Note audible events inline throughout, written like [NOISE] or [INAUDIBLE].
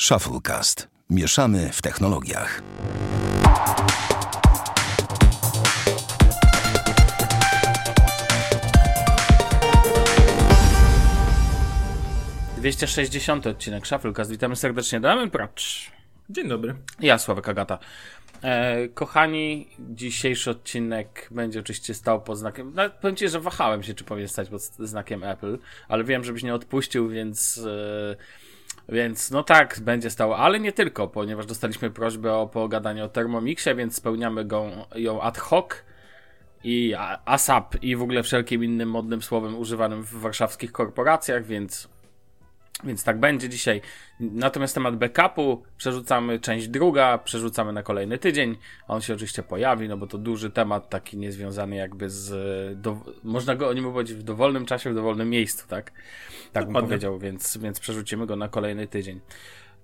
Shufflecast. Mieszamy w technologiach. Dwieście sześćdziesiąty odcinek Shufflecast. Witamy serdecznie. Damian Pracz. Dzień dobry. Ja, Sławek Agata. E, kochani, dzisiejszy odcinek będzie oczywiście stał pod znakiem. No, powiem ci, że wahałem się, czy powinien stać pod znakiem Apple, ale wiem, żebyś nie odpuścił, więc. E, więc no tak, będzie stało, ale nie tylko, ponieważ dostaliśmy prośbę o pogadanie o Thermomixie, więc spełniamy go, ją ad hoc. I ASAP i w ogóle wszelkim innym modnym słowem używanym w warszawskich korporacjach, więc więc tak będzie dzisiaj. Natomiast temat backupu przerzucamy część druga, przerzucamy na kolejny tydzień. On się oczywiście pojawi, no bo to duży temat, taki niezwiązany jakby z. Do, można go o nim powiedzieć w dowolnym czasie, w dowolnym miejscu, tak? Tak bym powiedział, więc, więc przerzucimy go na kolejny tydzień.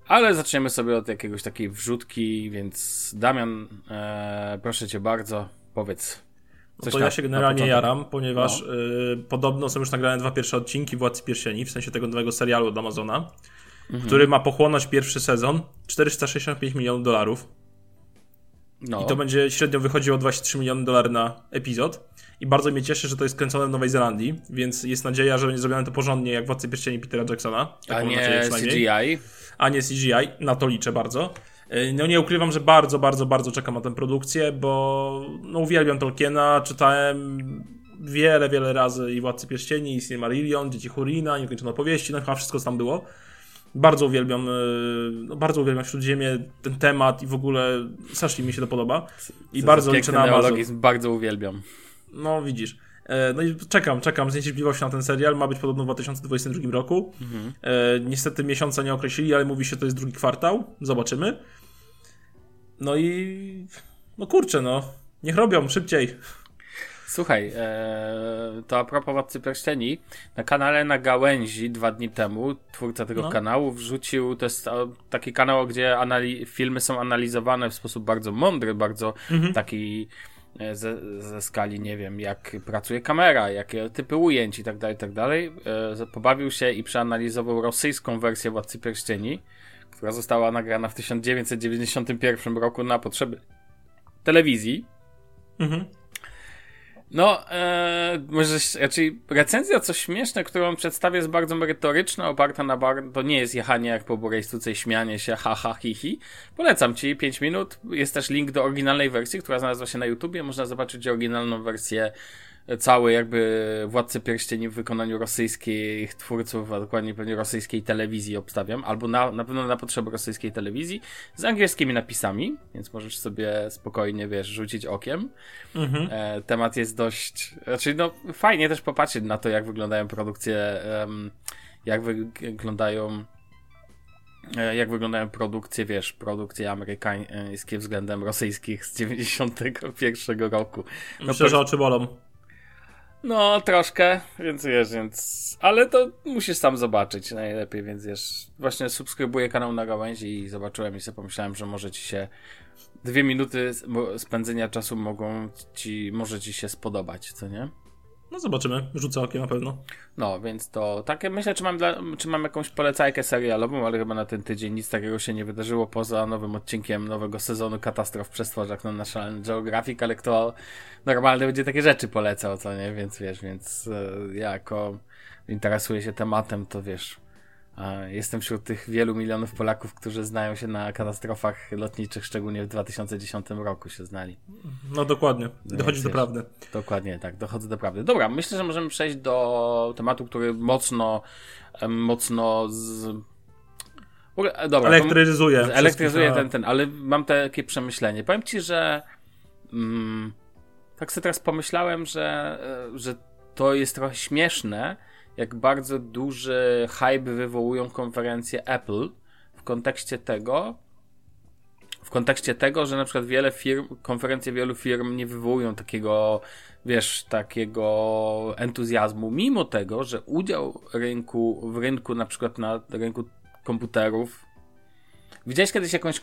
Ale zaczniemy sobie od jakiegoś takiej wrzutki, więc Damian, e, proszę cię bardzo, powiedz. No to ja się generalnie jaram, ponieważ no. y, podobno są już nagrane dwa pierwsze odcinki Władcy Pierścieni, w sensie tego nowego serialu od Amazona, mhm. który ma pochłonąć pierwszy sezon 465 milionów dolarów. No. I to będzie średnio wychodziło 23 miliony dolarów na epizod. I bardzo mnie cieszy, że to jest kręcone w Nowej Zelandii, więc jest nadzieja, że będzie zrobione to porządnie jak Władcy Pierścieni Petera Jacksona. A nie CGI. A nie CGI, na to liczę bardzo. E, no nie ukrywam, że bardzo, bardzo, bardzo czekam na tę produkcję, bo no, uwielbiam Tolkiena, czytałem wiele, wiele razy i Władcy Pierścieni, i Silmarillion, Dzieci Hurina, Niekończone opowieści, no chyba wszystko co tam było. Bardzo uwielbiam, e, no, bardzo uwielbiam Śródziemie, ten temat i w ogóle strasznie mi się to podoba. I to bardzo liczę na Amazon. bardzo uwielbiam. No widzisz. E, no i czekam, czekam z niecierpliwością na ten serial. Ma być podobno w 2022 roku. Mhm. niestety miesiąca nie określili, ale mówi się, że to jest drugi kwartał. Zobaczymy. No i no kurczę, no. Niech robią szybciej. Słuchaj, ee, to a propos Władcy Pierścieni, na kanale na gałęzi dwa dni temu twórca tego no. kanału wrzucił, to jest taki kanał, gdzie filmy są analizowane w sposób bardzo mądry, bardzo mhm. taki e, ze, ze, skali, nie wiem, jak pracuje kamera, jakie typy ujęć i tak dalej, i tak dalej. E, pobawił się i przeanalizował rosyjską wersję Władcy Pierścieni która została nagrana w 1991 roku na potrzeby telewizji. Mhm. No, e, może raczej recenzja coś śmieszne, którą on przedstawia jest bardzo merytoryczna, oparta na bar, to nie jest jechanie jak po burejstuce i śmianie się, ha, ha, hi, hi. Polecam ci 5 minut. Jest też link do oryginalnej wersji, która znalazła się na YouTubie. Można zobaczyć oryginalną wersję cały jakby Władcy Pierścieni w wykonaniu rosyjskich twórców, a dokładnie pewnie rosyjskiej telewizji obstawiam, albo na, na pewno na potrzeby rosyjskiej telewizji, z angielskimi napisami, więc możesz sobie spokojnie, wiesz, rzucić okiem. Mhm. E, temat jest dość, znaczy no fajnie też popatrzeć na to, jak wyglądają produkcje, um, jak wyglądają e, jak wyglądają produkcje, wiesz, produkcje amerykańskie względem rosyjskich z 91 roku. No Myślę, że oczy bolą. No, troszkę, więc wiesz, więc... Ale to musisz sam zobaczyć najlepiej, więc wiesz, właśnie subskrybuję kanał na gałęzi i zobaczyłem i sobie pomyślałem, że może ci się... Dwie minuty spędzenia czasu mogą ci, może ci się spodobać, co nie? No zobaczymy, rzucę okiem na pewno. No, więc to takie, myślę, czy mam, dla, czy mam jakąś polecajkę serialową, ale chyba na ten tydzień nic takiego się nie wydarzyło poza nowym odcinkiem nowego sezonu Katastrof w Przestworzach na National Geographic, ale kto normalny będzie takie rzeczy polecał, co nie, więc wiesz, więc e, ja jako interesuję się tematem, to wiesz, Jestem wśród tych wielu milionów Polaków, którzy znają się na katastrofach lotniczych, szczególnie w 2010 roku się znali. No dokładnie, dochodzi do prawdy. Dokładnie, tak, dochodzę do prawdy. Dobra, myślę, że możemy przejść do tematu, który mocno, mocno z... Ogóle, dobra, elektryzuje. Elektryzuje ten, ten, ale mam takie przemyślenie. Powiem ci, że mm, tak sobie teraz pomyślałem, że, e, że to jest trochę śmieszne, jak bardzo duży hype wywołują konferencje Apple w kontekście tego, w kontekście tego, że na przykład wiele firm, konferencje wielu firm nie wywołują takiego, wiesz, takiego entuzjazmu, mimo tego, że udział rynku, w rynku, na przykład na rynku komputerów, Widziałeś kiedyś jakąś,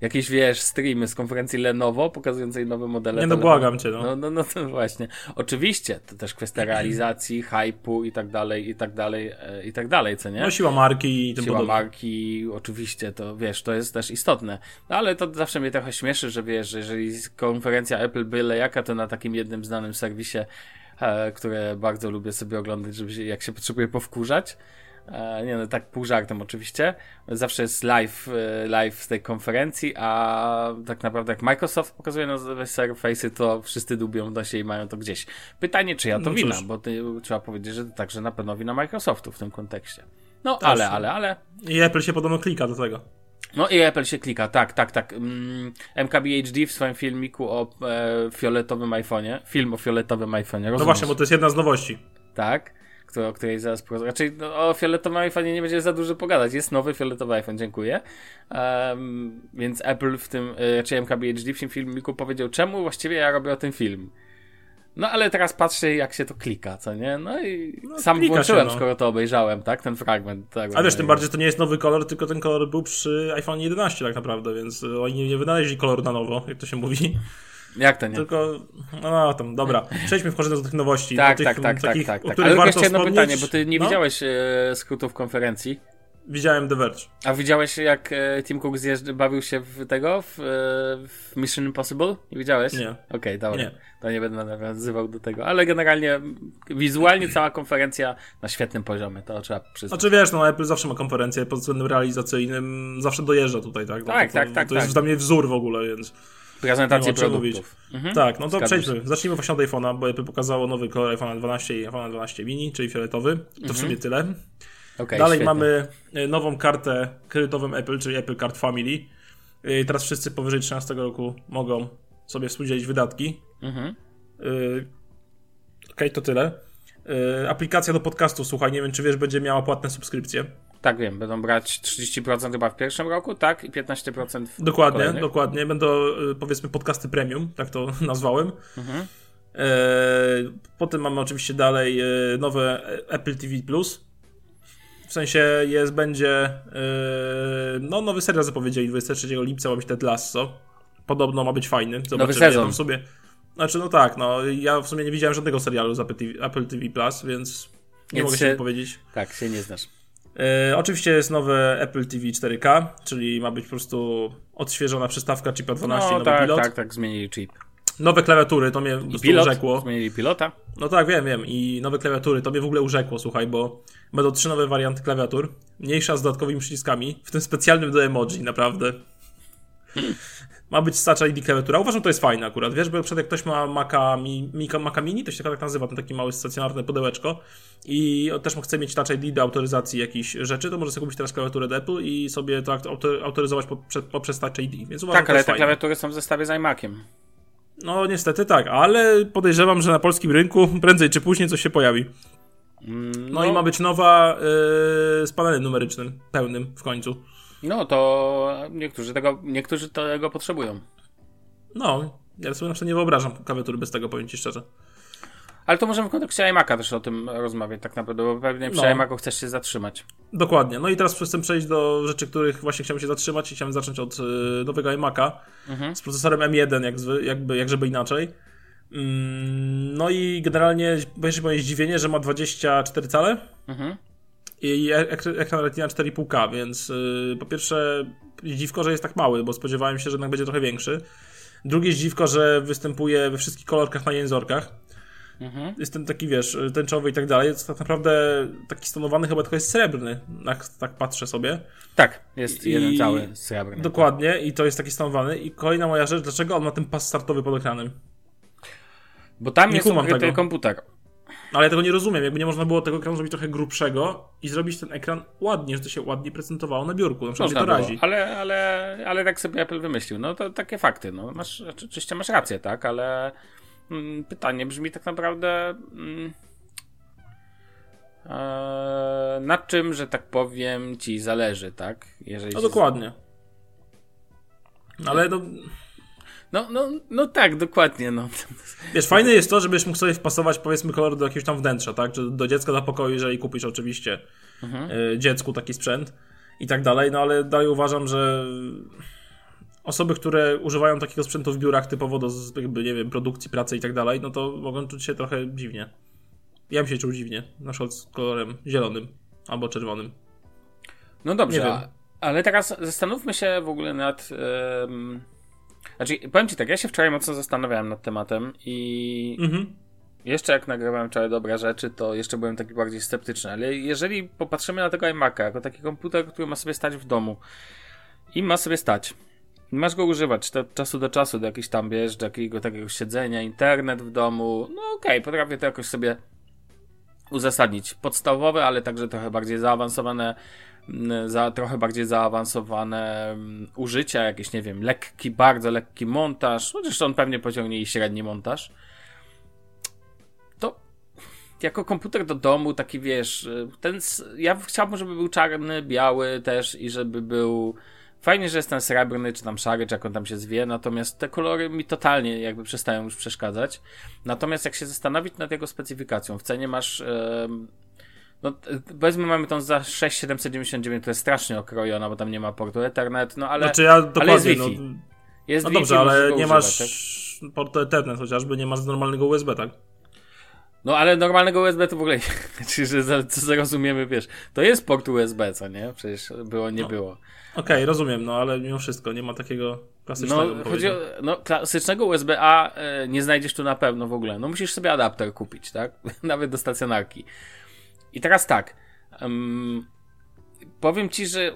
jakieś, wiesz, streamy z konferencji Lenovo pokazującej nowe modele? Nie no, błagam cię, no. No, no, no to właśnie. Oczywiście, to też kwestia realizacji, hypu i tak dalej, i tak dalej, e, i tak dalej, co nie? No siła marki i tym Siła podobne. marki, oczywiście, to wiesz, to jest też istotne. No ale to zawsze mnie trochę śmieszy, że wiesz, że jeżeli konferencja Apple byle jaka, to na takim jednym znanym serwisie, e, które bardzo lubię sobie oglądać, żeby się, jak się potrzebuje powkurzać, nie no, tak pół żartem oczywiście. Zawsze jest live, e, live z tej konferencji, a tak naprawdę jak Microsoft pokazuje nowe Surface'y, to wszyscy dubią w nosie i mają to gdzieś. Pytanie, czy ja to No wina, bo ty, trzeba powiedzieć, że to także na pewno wina Microsoftu w tym kontekście. No, ale, ale, ale. I Apple się podobno klika do tego. No i Apple się klika, tak, tak, tak. Mm, MKBHD w swoim filmiku o e, fioletowym iPhone'ie, film o fioletowym iPhone'ie, rozumiesz? No właśnie, bo to jest jedna z nowości. Tak, o której zaraz porozmawiam. Raczej no, o fioletowym iPhone nie będzie za dużo pogadać. Jest nowy fioletowy iPhone, dziękuję. Um, więc Apple w tym, e, raczej MKBHD w tym filmiku powiedział, czemu właściwie ja robię o tym film. No ale teraz patrzę, jak się to klika, co nie? No i No, sam włączyłem, się, no. skoro to obejrzałem, tak? Ten fragment. Tak, A wiesz, tym bardziej, że to nie jest nowy kolor, tylko ten kolor był przy iPhone 11 tak naprawdę, więc oni nie, nie wynaleźli koloru na nowo, jak to się mówi. Jak to nie? Tylko, no tam, dobra. Przejdźmy w korzystanie do tych nowości. Tak, do tych, tak, tak, tak, takich, tak, tak. których Ale jeszcze jedno wspomnieć. pytanie, bo ty nie No, widziałeś e, skrótów konferencji. Widziałem The Verge. A widziałeś, jak e, Tim Cook zjeżdż, bawił się w tego, w, e, w Mission Impossible? Nie widziałeś? Nie. Okej, dobra. Nie. To nie będę nawiązywał do tego, ale generalnie wizualnie cała konferencja na świetnym poziomie, to trzeba przyznać. Znaczy wiesz, no Apple zawsze ma konferencję pod względem realizacyjnym, zawsze dojeżdża tutaj, tak? No, Tak, to, tak, to, tak, To jest tak. dla mnie wzór w ogóle, więc... Prezentacje nie ma o czym produktów. Mhm. Tak, no to Zgadzam przejdźmy. Zacznijmy właśnie od iPhone'a, bo Apple pokazało nowy kolor iPhone 12 i iPhone 12 mini, czyli fioletowy. To w sumie tyle. Okej, Dalej świetnie. mamy e, nową kartę kredytową Apple, czyli Apple Card Family. E, Teraz wszyscy powyżej 13 roku mogą sobie współdzielić wydatki. Mhm. Yy, Okej, to tyle. Aplikacja do podcastu, słuchaj, nie wiem czy wiesz, będzie miała płatne subskrypcje. Tak wiem, będą brać 30% chyba w pierwszym roku, tak? I 15% w Dokładnie, kolejnych. dokładnie. Będą yy, powiedzmy podcasty premium, tak to [LAUGHS] nazwałem. Mhm. Yy, Potem mamy oczywiście dalej yy, nowe Apple TV Plus. W sensie jest, będzie no nowy serial zapowiedzieli 23 lipca ma być Ted Lasso. Podobno ma być fajny. Zobaczymy. sezon. Ja sumie, znaczy no tak, no ja w sumie nie widziałem żadnego serialu z Apple TV, Apple TV Plus, więc nie Więc mogę się się- wypowiedzieć. Tak, się nie znasz. E, oczywiście jest nowe Apple TV 4K, czyli ma być po prostu odświeżona przystawka chipa 12 i No nowy tak, pilot. tak, tak, zmienili chip. Nowe klawiatury, to mnie I pilot, urzekło. zmienili pilota. No tak, wiem, wiem. I nowe klawiatury, to mnie w ogóle urzekło, słuchaj, bo będą trzy nowe warianty klawiatur. Mniejsza z dodatkowymi przyciskami, w tym specjalnym do emoji, naprawdę. [LAUGHS] Ma być Touch ID klawiatura. Uważam, że to jest fajne akurat. Wiesz, bo przed jak ktoś ma Maca, mi, Maca Mini, to się tak nazywa, ten taki mały stacjonarne pudełeczko i też chce mieć Touch ID do autoryzacji jakichś rzeczy, to może sobie kupić teraz klawiaturę od Apple i sobie to auto- autoryzować poprzez, Touch ID. Więc uważam, Tak, ale te fajne. klawiatury są w zestawie z iMaciem. No niestety tak, ale podejrzewam, że na polskim rynku [LAUGHS] prędzej czy później coś się pojawi. Mm, No, i ma być nowa yy, z panelem numerycznym, pełnym w końcu. No to niektórzy tego, niektórzy tego potrzebują. No, ja sobie na przykład nie wyobrażam klawiatury bez tego, powiem ci szczerze. Ale to możemy w kontekście iMac'a też o tym rozmawiać tak naprawdę, bo pewnie przy No. iMacu chcesz się zatrzymać. Dokładnie. No i teraz chcę przejść do rzeczy, których właśnie chciałem się zatrzymać i chciałem zacząć od yy, nowego iMac'a Mhm. z procesorem M1, jak zwy, jakby, jak żeby inaczej. Mm, no i generalnie będzie moje zdziwienie, że ma 24 cale Mhm. I ek- ekran Retina 4,5K, więc yy, po pierwsze dziwko, że jest tak mały, bo spodziewałem się, że jednak będzie trochę większy. Drugie dziwko, że występuje we wszystkich kolorkach na jęzorkach. Mhm. Jest ten taki, wiesz, tęczowy i tak dalej. Jest tak naprawdę taki stonowany chyba tylko jest srebrny, jak tak patrzę sobie. Tak, jest I- jeden cały srebrny. Dokładnie i to jest taki stonowany. I kolejna moja rzecz, dlaczego on ma ten pas startowy pod ekranem? Bo tam Nie jest ukryty tego. komputer. Ale ja tego nie rozumiem, jakby nie można było tego ekranu zrobić trochę grubszego i zrobić ten ekran ładnie, że to się ładnie prezentowało na biurku, na przykład to było, razi. ale, ale, ale tak sobie Apple wymyślił. No to takie fakty. No, masz, oczywiście masz rację, tak, ale mm, pytanie brzmi tak naprawdę mm, e, na czym, że tak powiem, ci zależy, tak? Jeżeli No dokładnie. Ale no, No, no, no tak, dokładnie. No. wiesz, fajne jest to, żebyś mógł sobie wpasować powiedzmy kolor do jakiegoś tam wnętrza, tak? Czy do dziecka do pokoju, jeżeli kupisz oczywiście Mhm. y, dziecku taki sprzęt. i tak dalej, no ale dalej uważam, że osoby, które używają takiego sprzętu w biurach typowo do jakby, nie wiem, produkcji, pracy i tak dalej, no to mogą czuć się trochę dziwnie. Ja bym się czuł dziwnie, na przykład z kolorem zielonym albo czerwonym. No dobrze, ale teraz zastanówmy się w ogóle nad... Yy... Znaczy, powiem ci tak, ja się wczoraj mocno zastanawiałem nad tematem i... Mhm. Jeszcze jak nagrywałem wczoraj dobre rzeczy, to jeszcze byłem taki bardziej sceptyczny, ale jeżeli popatrzymy na tego iMac'a jako taki komputer, który ma sobie stać w domu i ma sobie stać, masz go używać od czasu do czasu, do jakiejś tam, wiesz, do jakiego takiego siedzenia, internet w domu, no okej, okay, potrafię to jakoś sobie uzasadnić. Podstawowe, ale także trochę bardziej zaawansowane za trochę bardziej zaawansowane um, użycia, jakieś, nie wiem, lekki, bardzo lekki montaż, chociaż on pewnie pociągnie i średni montaż. To jako komputer do domu, taki wiesz, ten, ja chciałbym, żeby był czarny, biały też i żeby był Fajnie, że jest ten srebrny, czy tam szary, czy jak on tam się zwie, natomiast te kolory mi totalnie jakby przestają już przeszkadzać. Natomiast jak się zastanowić nad jego specyfikacją, w cenie masz... No, powiedzmy mamy tą za 6,799, to jest strasznie okrojona, bo tam nie ma portu Ethernet, no ale, znaczy ja ale jest Wi-Fi. No, jest no dobrze, ale nie używać, masz tak? portu Ethernet chociażby, nie masz normalnego USB, tak? No ale normalnego USB to w ogóle, [LAUGHS] czyli że co zrozumiemy, wiesz, to jest port USB, co nie? Przecież było, nie no. było. Okej, okay, rozumiem, no ale mimo wszystko nie ma takiego klasycznego. No, chodzi o, no klasycznego USB-A e, nie znajdziesz tu na pewno w ogóle. No musisz sobie adapter kupić, tak? [LAUGHS] Nawet do stacjonarki. I teraz tak. Um, powiem ci, że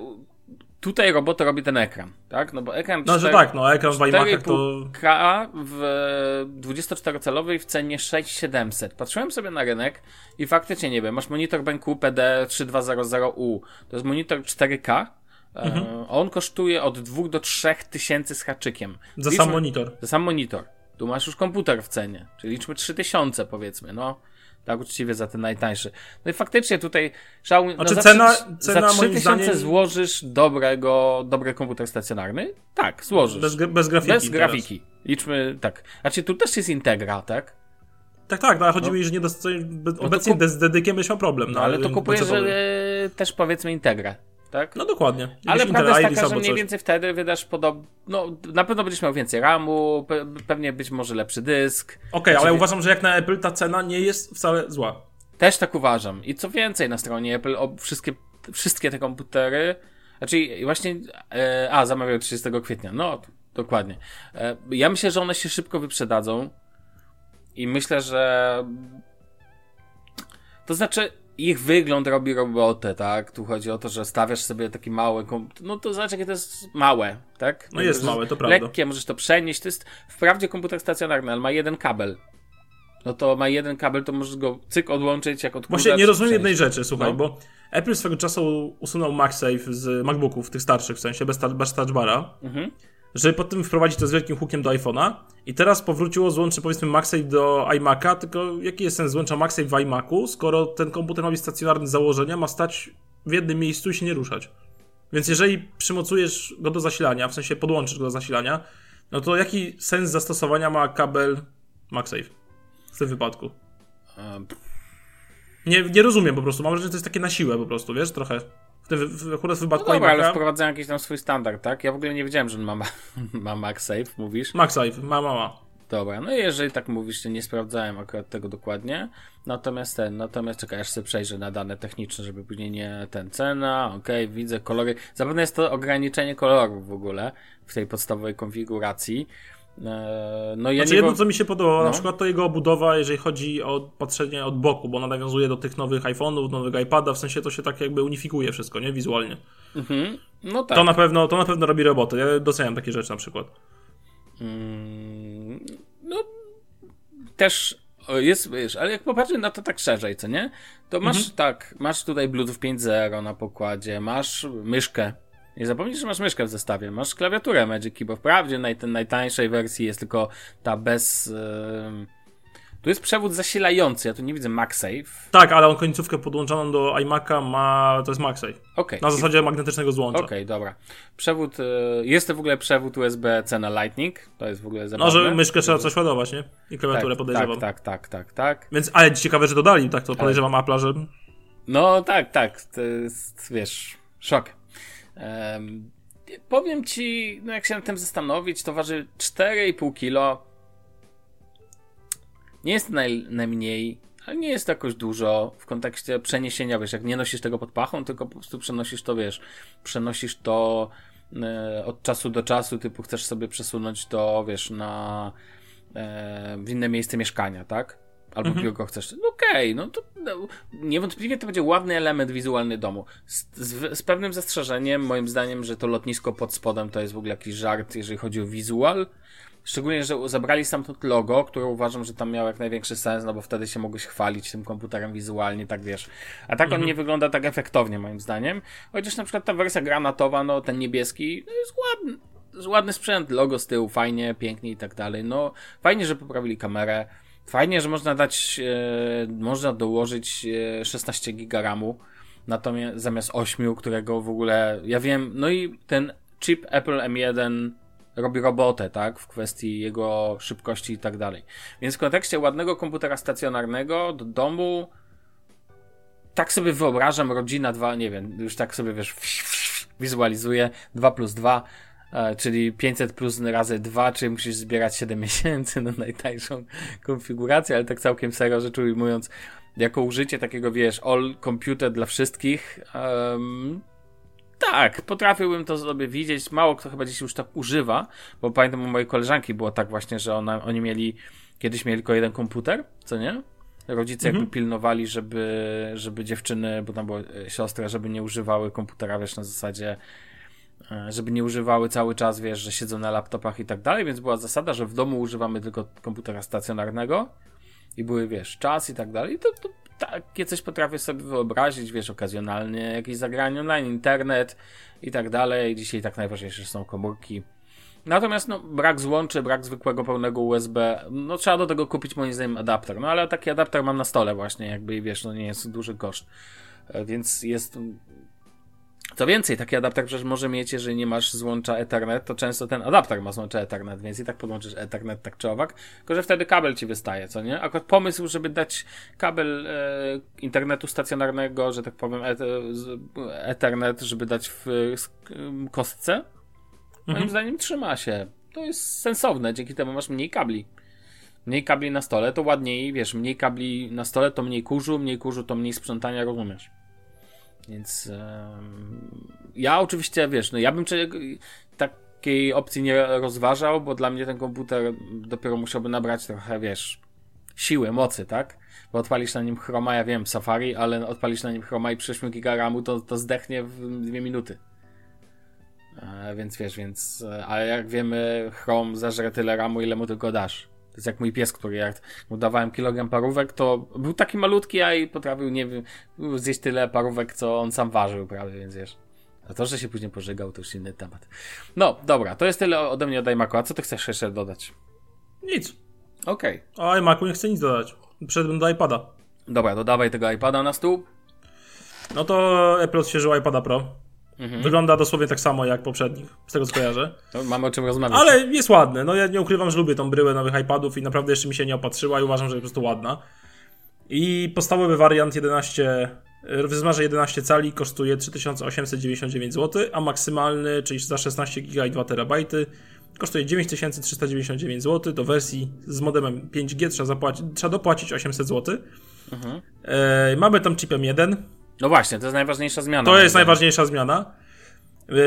tutaj robotę robi ten ekran, tak? No bo ekran. No, 4, że tak, no ekran w iMacach to. K w 24-calowej w cenie 6700. Patrzyłem sobie na rynek i faktycznie nie wiem, masz monitor BenQ PD3200U. To jest monitor 4K Mhm. E, on kosztuje od 2 do 3 tysięcy z haczykiem. Za liczmy, sam monitor. Za sam monitor. Tu masz już komputer w cenie, czyli liczmy 3000 powiedzmy, no. Tak uczciwie za ten najtańszy. No i faktycznie tutaj no znaczy, no, cena, za, cena za 3000 zdaniem... złożysz dobrego, dobry komputer stacjonarny? Tak, złożysz. Bez, bez grafiki. Bez grafiki. Teraz. Liczmy, tak. Znaczy tu też jest Integra, tak? Tak, tak, no, ale chodzi no. mi, że nie dostać, obecnie kup... z dedykiem miał problem. No, ale to kupujesz e, też powiedzmy Integrę tak? No dokładnie. Ale prawda jest taka, że mniej więcej wtedy wydasz podobno, no na pewno będziesz miał więcej RAMu, pe pewnie być może lepszy dysk. Okej, okay, ale ja uważam, że jak na Apple ta cena nie jest wcale zła. Też tak uważam. I co więcej, na stronie Apple o, wszystkie, wszystkie te komputery, znaczy właśnie, e, a zamawiają 30 kwietnia, no dokładnie. E, ja myślę, że one się szybko wyprzedadzą i myślę, że to znaczy ich wygląd robi robotę, tak? Tu chodzi o to, że stawiasz sobie taki mały komputer. No to zobacz, jakie to jest małe, tak? No jest małe, to prawda. Lekkie, możesz to przenieść. To jest wprawdzie komputer stacjonarny, ale ma jeden kabel. No to ma jeden kabel, to możesz go cyk odłączyć jak odkurzacz. Właśnie nie rozumiem jednej rzeczy, słuchaj, no. bo Apple swego czasu usunął MagSafe z MacBooków, tych starszych w sensie, bez, bez touch bara. Mhm żeby potem wprowadzić to z wielkim hookiem do iPhone'a i teraz powróciło złącze powiedzmy MagSafe do iMac'a, tylko jaki jest sens złącza MagSafe w iMac'u, skoro ten komputer ma być stacjonarny z założenia, ma stać w jednym miejscu i się nie ruszać. Więc jeżeli przymocujesz go do zasilania, w sensie podłączysz go do zasilania, no to jaki sens zastosowania ma kabel MagSafe w tym wypadku? Nie, nie rozumiem po prostu. Mam wrażenie, że to jest takie na siłę po prostu, wiesz, trochę. W, w, akurat w wypadku no dobra, ale wprowadzają jakiś tam swój standard, tak? Ja w ogóle nie wiedziałem, że on ma, ma [LAUGHS] MagSafe, mówisz? MagSafe, ma, ma, ma. Dobra, no i jeżeli tak mówisz, to nie sprawdzałem akurat tego dokładnie. Natomiast ten, natomiast czekaj, aż sobie przejrzę na dane techniczne, żeby później nie ten cena, okej, okay, widzę kolory. Zapewne jest to ograniczenie kolorów w ogóle w tej podstawowej konfiguracji. E, no ja znaczy jedno, co mi się podobało, no. na przykład to jego obudowa, jeżeli chodzi o patrzenie od boku, bo ona nawiązuje do tych nowych iPhone'ów, nowego iPada, w sensie to się tak jakby unifikuje wszystko, nie? Wizualnie. Mhm. No tak. To na pewno, to na pewno robi robotę. Ja doceniam takie rzeczy na przykład. Mm, no, też jest, wiesz, ale jak popatrzę na to tak szerzej, co nie? To masz mhm. tak, masz tutaj Bluetooth 5.0 na pokładzie, masz myszkę nie zapomnij, że masz myszkę w zestawie. Masz klawiaturę Magic Key, bo wprawdzie naj, ten najtańszej wersji jest tylko ta bez... Yy... Tu jest przewód zasilający, ja tu nie widzę MagSafe. Tak, ale on końcówkę podłączoną do iMac'a ma, to jest MagSafe. Okay. Na zasadzie magnetycznego złącza. Okej, okay, dobra. Przewód, y, jest to w ogóle przewód USB-C na Lightning, to jest w ogóle zabawne. No, że myszkę trzeba coś ładować, nie? I klawiaturę tak, podejrzewam. Tak, tak, tak, tak, tak. Więc, ale ciekawe, że dodali, tak to podejrzewam Apple'a, że... No tak, tak, to jest, wiesz, szok. Um, powiem ci, no jak się nad tym zastanowić, to waży 4,5 kilo. Nie jest naj, najmniej, ale nie jest to jakoś dużo w kontekście przeniesienia, wiesz, jak nie nosisz tego pod pachą, tylko po prostu przenosisz to, wiesz, przenosisz to e, od czasu do czasu, typu chcesz sobie przesunąć to, wiesz, na e, w inne miejsce mieszkania, tak? Albo mhm. biurko chcesz. No okej, okay, no to no, niewątpliwie to będzie ładny element wizualny domu. Z, z, z, pewnym zastrzeżeniem, moim zdaniem, że to lotnisko pod spodem to jest w ogóle jakiś żart, jeżeli chodzi o wizual. Szczególnie, że zabrali stamtąd logo, które uważam, że tam miało jak największy sens, no bo wtedy się mogłeś chwalić tym komputerem wizualnie, tak wiesz. A tak mhm. on nie wygląda tak efektownie, moim zdaniem. Chociaż na przykład ta wersja granatowa, no ten niebieski, no jest ładny. Ładny sprzęt, logo z tyłu, fajnie, pięknie i tak dalej. No, fajnie, że poprawili kamerę. Fajnie, że można dać, e, można dołożyć e, 16 giga RAMu, natomiast zamiast 8, którego w ogóle, ja wiem, no i ten chip Apple M1 robi robotę, tak, w kwestii jego szybkości i tak dalej. Więc w kontekście ładnego komputera stacjonarnego do domu, tak sobie wyobrażam, rodzina 2, nie wiem, już tak sobie wiesz, wizualizuję, 2 plus 2, e, czyli 500 plus razy 2, czyli musisz zbierać 7 miesięcy na najtańszą konfigurację, ale tak całkiem serio rzecz ujmując, jako użycie takiego, wiesz, all computer dla wszystkich, um, tak, potrafiłbym to sobie widzieć. Mało kto chyba dziś już tak używa, bo pamiętam u mojej koleżanki było tak właśnie, że ona, oni mieli, kiedyś mieli tylko jeden komputer, co nie? Rodzice mhm. jakby pilnowali, żeby, żeby dziewczyny, bo tam była e, siostra, żeby nie używały komputera, wiesz, na zasadzie, e, żeby nie używały cały czas, wiesz, że siedzą na laptopach i tak dalej, więc była zasada, że w domu używamy tylko komputera stacjonarnego i były, wiesz, czas i tak dalej. I to, to takie coś potrafię sobie wyobrazić, wiesz, okazjonalnie jakieś zagranie online, internet i tak dalej. Dzisiaj tak najważniejsze są komórki. Natomiast no, brak złączy, brak zwykłego pełnego USB, no trzeba do tego kupić moim zdaniem adapter. No ale taki adapter mam na stole właśnie, jakby i wiesz, no nie jest duży koszt. E, więc jest co więcej, taki adapter przecież może mieć, jeżeli nie masz złącza Ethernet, to często ten adapter ma złącza Ethernet, więc i tak podłączysz Ethernet tak czy owak, tylko że wtedy kabel ci wystaje, co nie? Akurat pomysł, żeby dać kabel e, internetu stacjonarnego, że tak powiem, et, Ethernet, żeby dać w, w kostce, mhm. moim zdaniem trzyma się. To jest sensowne, dzięki temu masz mniej kabli. Mniej kabli na stole, to ładniej, wiesz, mniej kabli na stole, to mniej kurzu, mniej kurzu, to mniej sprzątania, rozumiesz? Więc um, ja oczywiście, wiesz, no ja bym takiej opcji nie rozważał, bo dla mnie ten komputer dopiero musiałby nabrać trochę, wiesz, siły, mocy, tak? Bo odpalisz na nim Chroma, ja wiem, Safari, ale odpalisz na nim Chroma i przyszły 8 giga RAMu, to, to zdechnie w dwie minuty. E, więc wiesz, więc, ale jak wiemy, Chrome zażre tyle RAMu, ile mu tylko dasz jest jak mój pies, który jak mu dawałem kilogram parówek, to był taki malutki, a i potrafił, nie wiem, zjeść tyle parówek, co on sam ważył prawie, więc wiesz. A to, że się później pożegał, to już inny temat. No, dobra, to jest tyle ode mnie od iMacu. A co ty chcesz jeszcze dodać? Nic. Okej. Okay. O iMacu nie chcę nic dodać. Przeszedłem do iPada. Dobra, dodawaj tego iPada na stół. No to Apple odświeżył iPada Pro. Mhm. Wygląda dosłownie tak samo jak poprzednik, z tego co kojarzę. To mamy o czym rozmawiać. Ale jest ładny. No ja nie ukrywam, że lubię tą bryłę nowych iPadów i naprawdę jeszcze mi się nie opatrzyła i uważam, że jest po prostu ładna. I podstawowy wariant 11, w 11 cali kosztuje 3899 zł, a maksymalny, czyli za 16 GB i 2 TB kosztuje 9399 zł. Do wersji z modemem 5G trzeba, zapłacić, trzeba dopłacić 800 zł. Mhm. E, mamy tam chipem 1 no właśnie, to jest najważniejsza zmiana. To jest najważniejsza zmiana.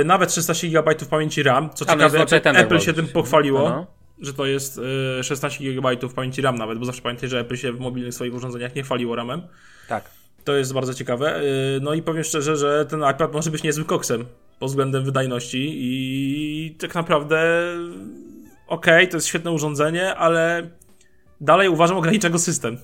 Y, nawet 16 GB pamięci RAM. Co A, no ciekawe, Apple, Apple się tym pochwaliło, no. że to jest 16 y, GB pamięci RAM nawet, bo zawsze pamiętaj, że Apple się w mobilnych swoich urządzeniach nie chwaliło RAMem. Tak. To jest bardzo ciekawe. Y, no i powiem szczerze, że ten iPad może być niezłym koksem pod względem wydajności i tak naprawdę okej, okay, to jest świetne urządzenie, ale dalej uważam ogranicza go system.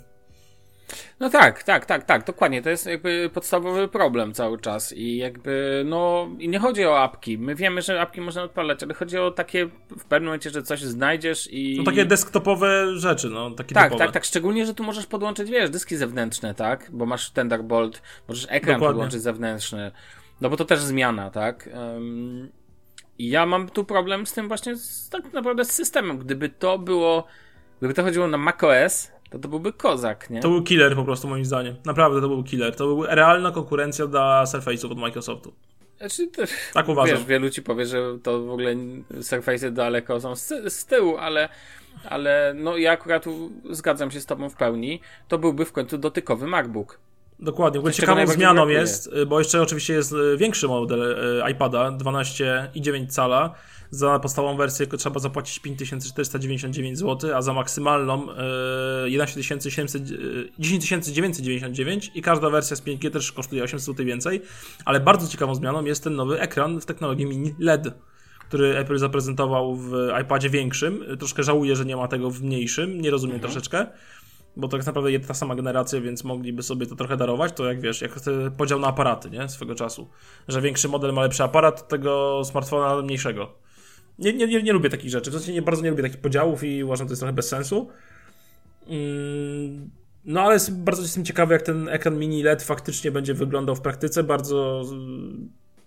No tak, tak, tak, tak, dokładnie. To jest jakby podstawowy problem cały czas i jakby, no, i nie chodzi o apki. My wiemy, że apki można odpalać, ale chodzi o takie w pewnym momencie, że coś znajdziesz i... No takie desktopowe rzeczy, no, takie Tak, typowe. tak, tak, szczególnie, że tu możesz podłączyć, wiesz, dyski zewnętrzne, tak? Bo masz Thunderbolt, możesz ekran Dokładnie. podłączyć zewnętrzny. No bo to też zmiana, tak? Um, I ja mam tu problem z tym właśnie, z, tak naprawdę z systemem. Gdyby to było, gdyby to chodziło na macOS, to to byłby kozak, nie? To był killer po prostu moim zdaniem. Naprawdę to był killer. To była realna konkurencja dla Surface'ów od Microsoftu. Znaczy, to, tak uważam. Wiesz, wielu ci powie, że to w ogóle Surface daleko są z, z tyłu, ale, ale no ja akurat zgadzam się z tobą w pełni. To byłby w końcu dotykowy MacBook. Dokładnie. W ogóle ciekawą zmianą jest, bo jeszcze oczywiście jest e, większy model e, iPada 12,9 cala. Za podstawową wersję trzeba zapłacić 5499 zł, a za maksymalną 11 999 i każda wersja z 5G też kosztuje 800 zł więcej. Ale bardzo ciekawą zmianą jest ten nowy ekran w technologii mini LED który Apple zaprezentował w iPadzie większym. Troszkę żałuję, że nie ma tego w mniejszym, nie rozumiem mhm. troszeczkę bo to jest naprawdę ta sama generacja, więc mogliby sobie to trochę darować, to jak wiesz, jak podział na aparaty, nie, swego czasu, że większy model ma lepszy aparat tego smartfona mniejszego. Nie, nie, nie, nie lubię takich rzeczy, w sensie nie, bardzo nie lubię takich podziałów i uważam, że to jest trochę bez sensu. Mm, no ale jest, bardzo jestem ciekawy, jak ten ekran mini LED faktycznie będzie wyglądał w praktyce, bardzo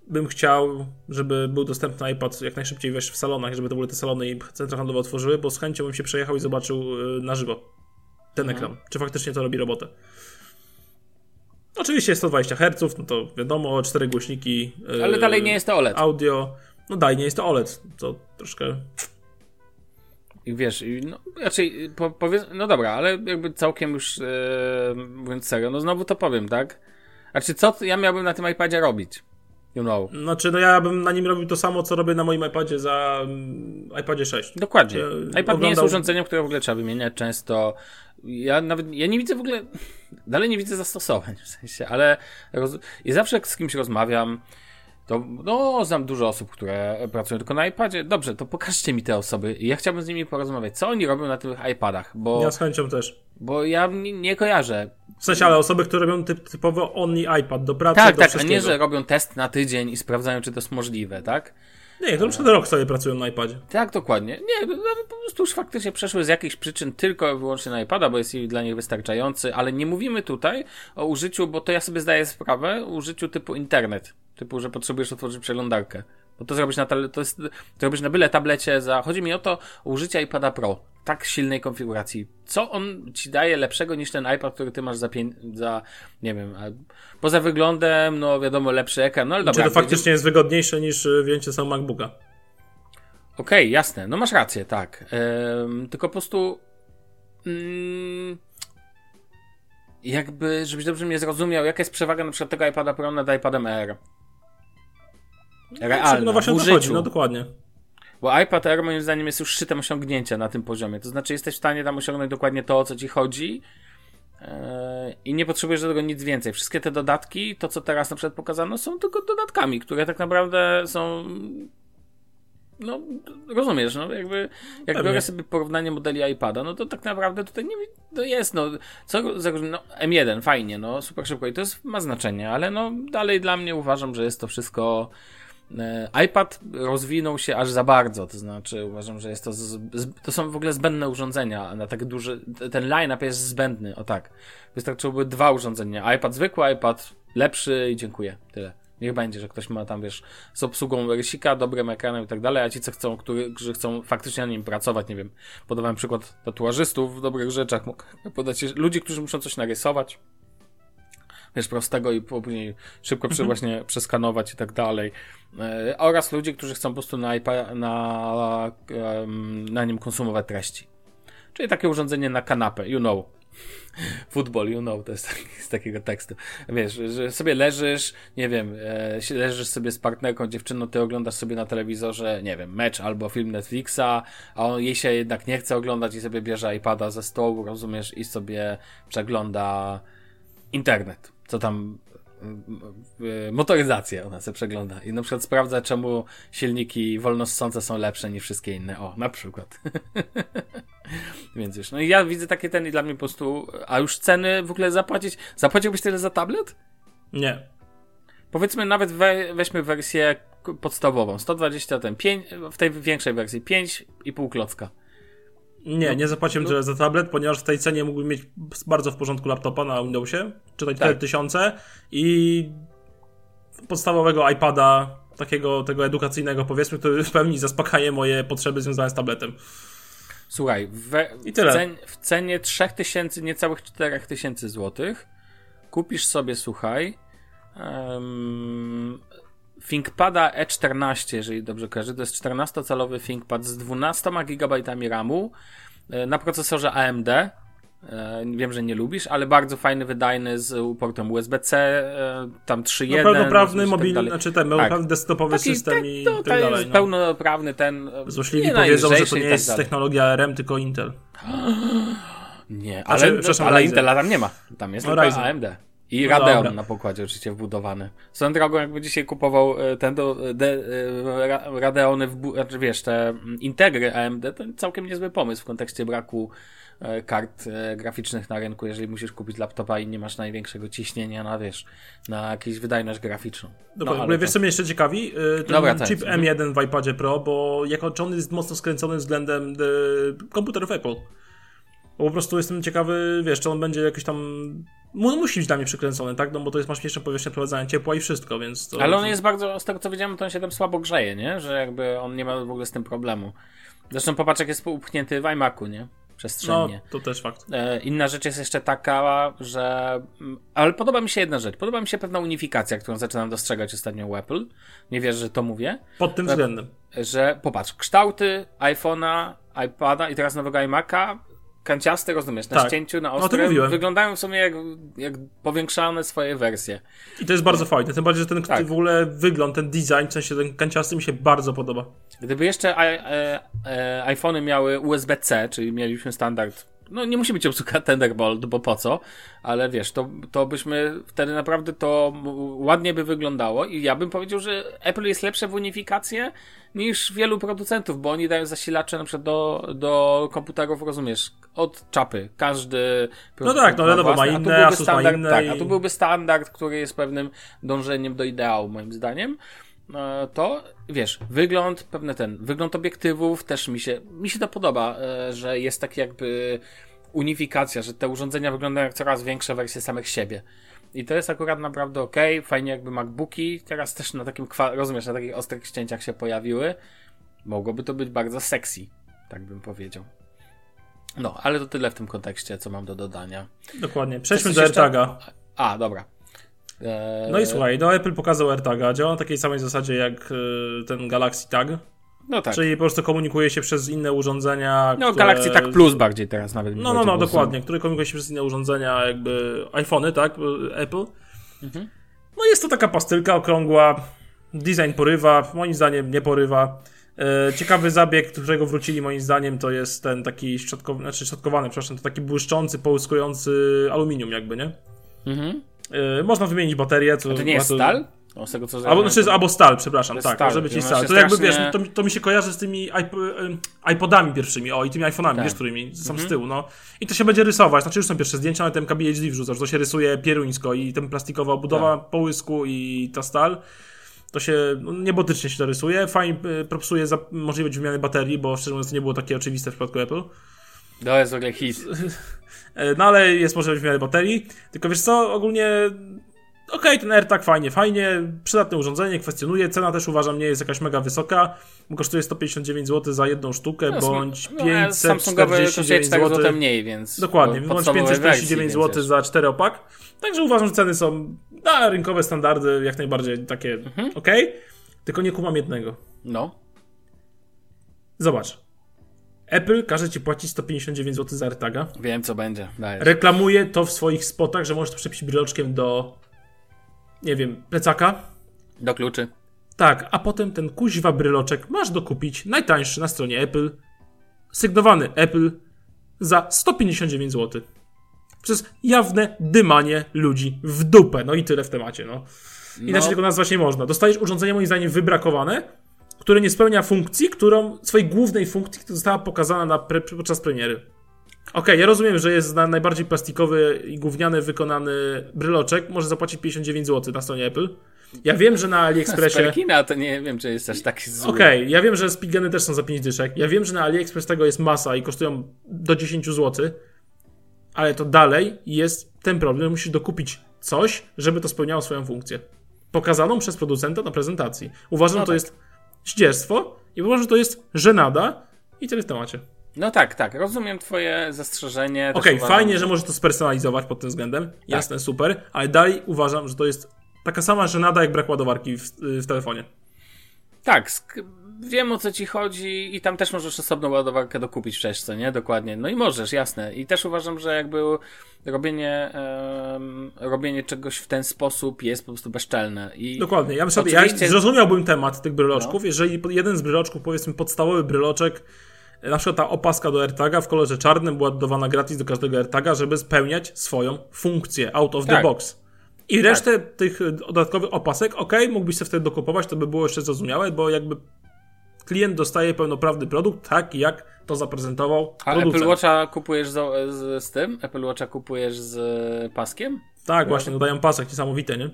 bym chciał, żeby był dostępny iPad jak najszybciej wejść w salonach, żeby to były te salony i centra handlowe otworzyły, bo z chęcią bym się przejechał i zobaczył y, na żywo ten mhm. ekran. Czy faktycznie to robi robotę? Oczywiście jest 120 Hz, no to wiadomo, cztery głośniki. Ale yy, dalej nie jest to OLED. Audio. No dalej nie jest to OLED. To troszkę. I wiesz, no raczej po, powiedz, no dobra, ale jakby całkiem już yy, mówiąc serio, no znowu to powiem, tak? Znaczy, co ja miałbym na tym iPadzie robić? You know. Znaczy, no ja bym na nim robił to samo, co robię na moim iPadzie za um, iPadzie 6. Dokładnie. iPad oglądał... nie jest urządzeniem, które w ogóle trzeba wymieniać często. Ja nawet, ja nie widzę w ogóle, [LAUGHS] dalej nie widzę zastosowań w sensie, ale roz... i zawsze jak z kimś rozmawiam, to no, znam dużo osób, które pracują tylko na iPadzie. Dobrze, to pokażcie mi te osoby. Ja chciałbym z nimi porozmawiać. Co oni robią na tych iPadach? Bo, ja z chęcią też. Bo ja nie, nie kojarzę. W sensie, ale osoby, które robią typ, typowo only iPad do pracy, tak, do tak, a nie, że robią test na tydzień i sprawdzają, czy to jest możliwe, tak? Nie, to przed rok sobie pracują na iPadzie. Tak, dokładnie. Nie, no, no, po prostu już faktycznie przeszły z jakichś przyczyn tylko i wyłącznie na iPada, bo jest dla nich wystarczający, ale nie mówimy tutaj o użyciu, bo to ja sobie zdaję sprawę, użyciu typu internet. Typu, że potrzebujesz otworzyć przeglądarkę. Bo to zrobisz na, to jest, to robisz na byle tablecie za, chodzi mi o to, użycie iPada Pro. Tak silnej konfiguracji. Co on ci daje lepszego niż ten iPad, który ty masz za, pię- za nie wiem, poza wyglądem, no wiadomo, lepszy ekran, no ale dobra. Czy to faktycznie jest wygodniejsze niż y, wzięcie sam MacBooka? Okej, okay, jasne, no masz rację, tak. Tylko po prostu mm, jakby, żebyś dobrze mnie zrozumiał, jaka jest przewaga na przykład tego iPada Pro nad iPadem Air? Realna, no właśnie w życiu. Chodzi, no dokładnie. Bo iPad Air moim zdaniem jest już szczytem osiągnięcia na tym poziomie. To znaczy jesteś w stanie tam osiągnąć dokładnie to, o co ci chodzi yy, i nie potrzebujesz do tego nic więcej. Wszystkie te dodatki, to co teraz na przykład pokazano, są tylko dodatkami, które tak naprawdę są no, rozumiesz, no jakby, jak Pewnie. biorę sobie porównanie modeli iPada, no to tak naprawdę tutaj nie to jest, no, co za no, M1, fajnie, no, super szybko i to jest, ma znaczenie, ale no, dalej dla mnie uważam, że jest to wszystko iPad rozwinął się aż za bardzo, to znaczy uważam, że jest to, z, to są w ogóle zbędne urządzenia, na takie duże, ten line-up jest zbędny, o tak. Wystarczyłoby dwa urządzenia, iPad zwykły, iPad lepszy i dziękuję, tyle. Niech będzie, że ktoś ma tam, wiesz, z obsługą rysika, dobrym ekranem i tak dalej, a ci, co chcą, którzy chcą faktycznie na nim pracować, nie wiem, podawałem przykład tatuażystów w dobrych rzeczach, mogę podać ludzi, którzy muszą coś narysować, wiesz, prostego i później szybko mhm. właśnie przeskanować i tak dalej. E, oraz ludzi, którzy chcą po prostu na, iPad, na, na nim konsumować treści. Czyli takie urządzenie na kanapę, you know. [LAUGHS] Football, you know, to jest z takiego tekstu. Wiesz, że sobie leżysz, nie wiem, e, leżysz sobie z partnerką, dziewczyną, ty oglądasz sobie na telewizorze, nie wiem, mecz albo film Netflixa, a on, jej się jednak nie chce oglądać i sobie bierze iPada ze stołu, rozumiesz, i sobie przegląda internet co tam motoryzację ona sobie przegląda i na przykład sprawdza, czemu silniki wolnossące są lepsze niż wszystkie inne. O, na przykład. [LAUGHS] Więc już, no i ja widzę takie ten i dla mnie po prostu, a już ceny w ogóle zapłacić, zapłaciłbyś tyle za tablet? Nie. Powiedzmy nawet we, weźmy wersję podstawową, 120 ten, 5, w tej większej wersji, 5,5 klocka. Nie, no, nie zapłaciłem no. tyle za tablet, ponieważ w tej cenie mógłbym mieć bardzo w porządku laptopa na Windowsie, czytać tak. 4000 i podstawowego iPada, takiego tego edukacyjnego powiedzmy, który [LAUGHS] w pełni zaspokaje moje potrzeby związane z tabletem. Słuchaj, we, I tyle. W, cen, w cenie 3000, niecałych 4000 zł kupisz sobie, słuchaj, um, ThinkPada E14, jeżeli dobrze kojarzę. To jest 14-calowy ThinkPad z 12 GB RAMu e, na procesorze AMD. E, wiem, że nie lubisz, ale bardzo fajny, wydajny z portem USB-C, e, tam 3.1. No pełnoprawny tak mobilny, znaczy ten tak. desktopowy Taki, system tak, i to, tak dalej. Jest no. pełnoprawny ten. Złośliwi powiedzą, że to nie tak jest tak technologia ARM, tylko Intel. [GASPS] Nie, ale, znaczy, przepraszam, ale Intela tam nie ma. Tam jest no, tylko. AMD. I no Radeon dobra. na pokładzie oczywiście wbudowany. Swoją drogą, jakby dzisiaj kupował e, ten do, de, e, Radeony, w, znaczy wiesz, te mm, Integry AMD, to całkiem niezły pomysł w kontekście braku e, kart graficznych na rynku, jeżeli musisz kupić laptopa i nie masz największego ciśnienia na, wiesz, na jakąś wydajność graficzną. Dobra, no, ale wiesz, co mnie jeszcze ciekawi? Ten Dobra, chip tak. M1 w iPadzie Pro, bo jako czy on jest mocno skręcony względem komputerów Apple. Bo po prostu jestem ciekawy, wiesz, czy on będzie jakiś tam musi być dla mnie przykręcony, tak? No bo to jest masz jeszcze powierzchnię prowadzenia ciepła i wszystko, więc to... Ale on jest bardzo, z tego co wiedziałem, to on się tam słabo grzeje, nie? Że jakby on nie ma w ogóle z tym problemu. Zresztą popatrz, jak jest upchnięty w iMacu, nie? Przestrzennie. No, to też fakt. E, inna rzecz jest jeszcze taka, że... Mm, ale podoba mi się jedna rzecz. Podoba mi się pewna unifikacja, którą zaczynam dostrzegać ostatnio u Apple. Nie wiesz, że to mówię. Pod tym względem. Że popatrz, kształty iPhone'a, iPada i teraz nowego iMac'a kanciaste, rozumiesz, na tak. ścięciu, na ostrym, no, wyglądają w sumie jak, jak powiększane swoje wersje. I to jest bardzo fajne, tym bardziej, że ten tak. w ogóle wygląd, ten design, w sensie ten kanciasty mi się bardzo podoba. Gdyby jeszcze e, e, iPhony miały USB-C, czyli mieliśmy standard no nie musi być obsługa [LAUGHS] Thunderbolt, bo po co, ale wiesz, to, to byśmy wtedy naprawdę to ładnie by wyglądało i ja bym powiedział, że Apple jest lepsze w unifikację niż wielu producentów, bo oni dają zasilacze na przykład do, do komputerów, rozumiesz, od czapy. Każdy No tak, no wiadomo, ma inne, a standard, ma inne. Tak, a tu byłby standard, który jest pewnym dążeniem do ideału, moim zdaniem. E, to wiesz, wygląd, pewne ten, wygląd obiektywów też mi się, mi się to podoba, e, że jest tak jakby unifikacja, że te urządzenia wyglądają jak coraz większe wersje samych siebie. I to jest akurat naprawdę ok. Fajnie jakby MacBooki teraz też na takim, rozumiesz, na takich ostrych ścięciach się pojawiły. Mogłoby to być bardzo sexy, tak bym powiedział. No, ale to tyle w tym kontekście, co mam do dodania. Dokładnie. Przejdźmy do AirTaga. A, dobra. No i słuchaj, no Apple pokazał AirTaga. Działa na takiej samej zasadzie jak e, ten Galaxy Tag. No tak. Czyli po prostu komunikuje się przez inne urządzenia. No, które... Galaxy Tag Plus bardziej teraz nawet. No, no, no, dokładnie. Które komunikuje się przez inne urządzenia, jakby iPhony, tak? Apple. Mhm. No jest to taka pastylka okrągła. Design porywa, moim zdaniem nie porywa. E, ciekawy zabieg, którego wrócili moim zdaniem, to jest ten taki szczotkowy, znaczy szczotkowany, przepraszam, to taki błyszczący, połyskujący aluminium jakby, nie? Mhm. E, można wymienić baterię. Co A to nie jest stal? No, z tego, co albo, znaczy, albo stal, przepraszam, tak, stal, może być i stal. To jakby wiesz, to, to, mi się kojarzy z tymi iP iPodami pierwszymi, o i tymi iPhone'ami, tak. wiesz, którymi są z mhm. tyłu, no. I to się będzie rysować, znaczy już są pierwsze zdjęcia, ale ten KBHD wrzucasz, to się rysuje pieruńsko i ten plastikowa obudowa tak. połysku i ta stal. To się no, niebotycznie się to rysuje. Fajnie y, propsuje za możliwość wymiany baterii, bo szczerze mówiąc to nie było takie oczywiste w przypadku Apple. To jest w ogóle hit. [LAUGHS] No ale jest możliwość wymiany baterii. Tylko wiesz co, ogólnie okej, okay, ten AirTag fajnie, fajnie, przydatne urządzenie, kwestionuję. Cena też uważam nie jest jakaś mega wysoka, bo kosztuje 159 zł za jedną sztukę, no, bądź no, 549 zł. zł mniej, więc. Dokładnie, bądź 549 zł za 4 opak. Także uważam, że ceny są na rynkowe standardy jak najbardziej takie mhm. ok. Tylko nie kumam jednego. No. Zobacz. Apple każe ci płacić 159 zł za AirTaga. Wiem, co będzie. Dajesz. Reklamuje to w swoich spotach, że możesz to przepić bryloczkiem do nie wiem, plecaka. Do kluczy. Tak, a potem ten kuźwa bryloczek masz dokupić najtańszy na stronie Apple, sygnowany Apple za 159 zł. Przez jawne dymanie ludzi w dupę. No i tyle w temacie, no. Inaczej no. tego nazwać nie można. Dostajesz urządzenie moim zdaniem wybrakowane, które nie spełnia funkcji, którą, swojej głównej funkcji, która została pokazana na pre, podczas premiery. Okej, okay, ja rozumiem, że jest na najbardziej plastikowy i gówniany wykonany bryloczek, może zapłacić 59 zł na stronie Apple. Ja wiem, że na AliExpressie... Sperkina to nie wiem, czy jest aż taki zły. Okej, okay, ja wiem, że spigeny też są za 5 dyszek. Ja wiem, że na AliExpress tego jest masa i kosztują do 10 zł. Ale to dalej jest ten problem, musisz dokupić coś, żeby to spełniało swoją funkcję. Pokazaną przez producenta na prezentacji. Uważam, no że to tak. jest zdzierstwo i uważam, że to jest żenada i tyle w temacie. No tak, tak, rozumiem twoje zastrzeżenie. Okej, okay, fajnie, że możesz to spersonalizować pod tym względem. Tak. Jasne, super, ale dalej uważam, że to jest taka sama żenada jak brak ładowarki w, w telefonie. Tak, wiem o co ci chodzi i tam też możesz osobną ładowarkę dokupić w czeszce, nie? Dokładnie. No i możesz, jasne. I też uważam, że jakby robienie, um, robienie czegoś w ten sposób jest po prostu bezczelne. I Dokładnie. Ja, sobie, oczywiście... ja zrozumiałbym temat tych bryloczków, no. jeżeli jeden z bryloczków, powiedzmy podstawowy bryloczek, na przykład ta opaska do AirTaga w kolorze czarnym była dodawana gratis do każdego AirTaga, żeby spełniać swoją funkcję out of tak. the box. I resztę tak. tych dodatkowych opasek, ok, mógłbyś sobie wtedy dokupować, to by było jeszcze zrozumiałe, bo jakby klient dostaje pełnoprawny produkt, tak jak to zaprezentował A producent. Apple Watcha kupujesz z, z, z, tym? Apple Watcha kupujesz z paskiem? Tak, właśnie, dodają pasek, niesamowite, nie?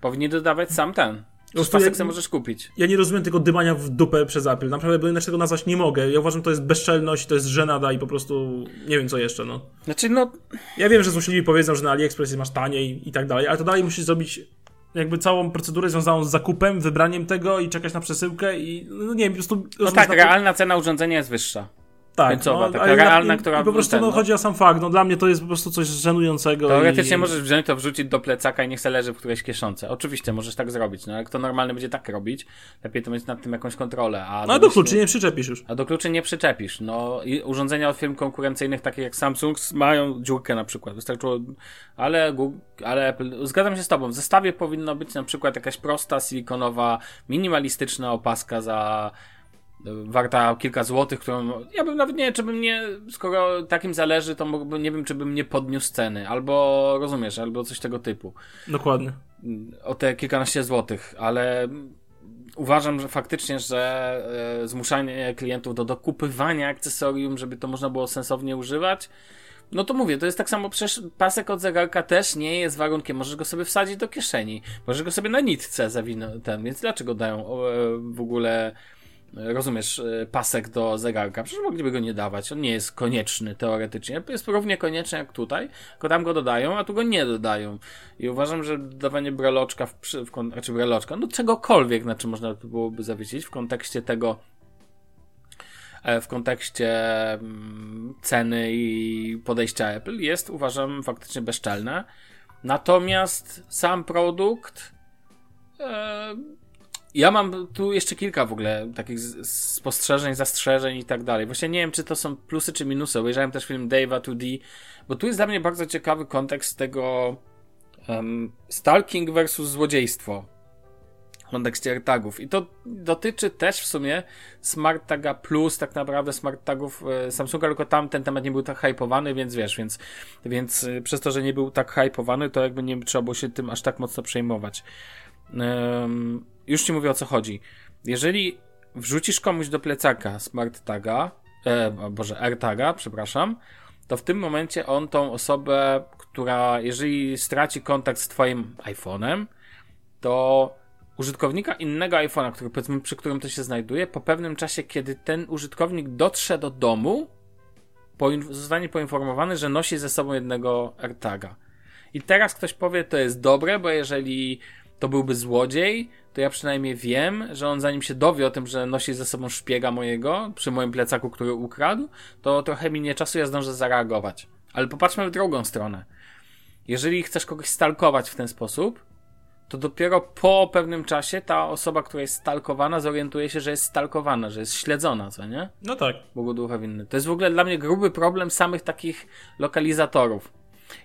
Powinni dodawać sam ten. Już pasek ja, możesz kupić. Ja nie rozumiem tego dymania w dupę przez Apple. Naprawdę, bo inaczej tego nazwać nie mogę. Ja uważam, że to jest bezczelność, to jest żenada i po prostu nie wiem co jeszcze, no. Znaczy, no... Ja wiem, że złośliwi powiedzą, że na AliExpress masz taniej i tak dalej, ale to dalej musisz zrobić jakby całą procedurę związaną z zakupem, wybraniem tego i czekać na przesyłkę i no nie wiem, po prostu... No tak, realna cena urządzenia jest wyższa. Tak, końcowa, no, taka realna, i, która... I po prostu ten, no, chodzi o sam fakt, no dla mnie to jest po prostu coś żenującego. Teoretycznie i... możesz wziąć to, wrzucić do plecaka i niech se leży w którejś kieszonce. Oczywiście możesz tak zrobić, no ale kto normalny będzie tak robić, lepiej to mieć nad tym jakąś kontrolę. A no a do kluczy nie przyczepisz już. A do kluczy nie przyczepisz, no i urządzenia od firm konkurencyjnych, takie jak Samsung, mają dziurkę na przykład, wystarczyło, ale, Google, ale Apple, zgadzam się z tobą, w zestawie powinno być na przykład jakaś prosta, silikonowa, minimalistyczna opaska za warta kilka złotych, którą ja bym nawet nie czy bym nie, skoro takim zależy, to mógłbym, nie wiem, czy bym nie podniósł ceny, albo rozumiesz, albo coś tego typu. Dokładnie. O te kilkanaście złotych, ale uważam, że faktycznie, że e, zmuszanie klientów do dokupywania akcesorium, żeby to można było sensownie używać, no to mówię, to jest tak samo, przecież pasek od zegarka też nie jest warunkiem, możesz go sobie wsadzić do kieszeni, możesz go sobie na nitce zawinąć, ten, więc dlaczego dają e, w ogóle rozumiesz, e, pasek do zegarka. Przecież mogliby go nie dawać. On nie jest konieczny teoretycznie. Jest równie konieczny jak tutaj, tylko tam go dodają, a tu go nie dodają. I uważam, że dawanie breloczka, w, w, znaczy breloczka, no czegokolwiek, na czym można byłoby zawiesić w kontekście tego, e, w kontekście mm, ceny i podejścia Apple jest, uważam, faktycznie bezczelne. Natomiast sam produkt e, ja mam tu jeszcze kilka w ogóle takich spostrzeżeń, zastrzeżeń i tak dalej. Właśnie nie wiem, czy to są plusy czy minusy. Obejrzałem też film Dave'a 2D, bo tu jest dla mnie bardzo ciekawy kontekst tego um, stalking versus złodziejstwo w kontekście AirTagów. I to dotyczy też w sumie Smart Taga Plus, tak naprawdę Smart Tagów e, Samsunga, tylko tam ten temat nie był tak hypowany, więc wiesz, więc, więc e, przez to, że nie był tak hypowany, to jakby nie trzeba było się tym aż tak mocno przejmować. Um, już ci mówię o co chodzi. Jeżeli wrzucisz komuś do plecaka smart taga, e, boże, AirTaga, przepraszam, to w tym momencie on tą osobę, która jeżeli straci kontakt z twoim iPhone'em, to użytkownika innego iPhone'a, który powiedzmy przy którym to się znajduje, po pewnym czasie, kiedy ten użytkownik dotrze do domu, zostanie poinformowany, że nosi ze sobą jednego AirTaga. I teraz ktoś powie, to jest dobre, bo jeżeli to byłby złodziej, to ja przynajmniej wiem, że on zanim się dowie o tym, że nosi ze sobą szpiega mojego przy moim plecaku, który ukradł, to trochę minie czasu, ja zdążę zareagować. Ale popatrzmy w drugą stronę. Jeżeli chcesz kogoś stalkować w ten sposób, to dopiero po pewnym czasie ta osoba, która jest stalkowana, zorientuje się, że jest stalkowana, że jest śledzona, co nie? No tak. Bogu ducha winny. To jest w ogóle dla mnie gruby problem samych takich lokalizatorów.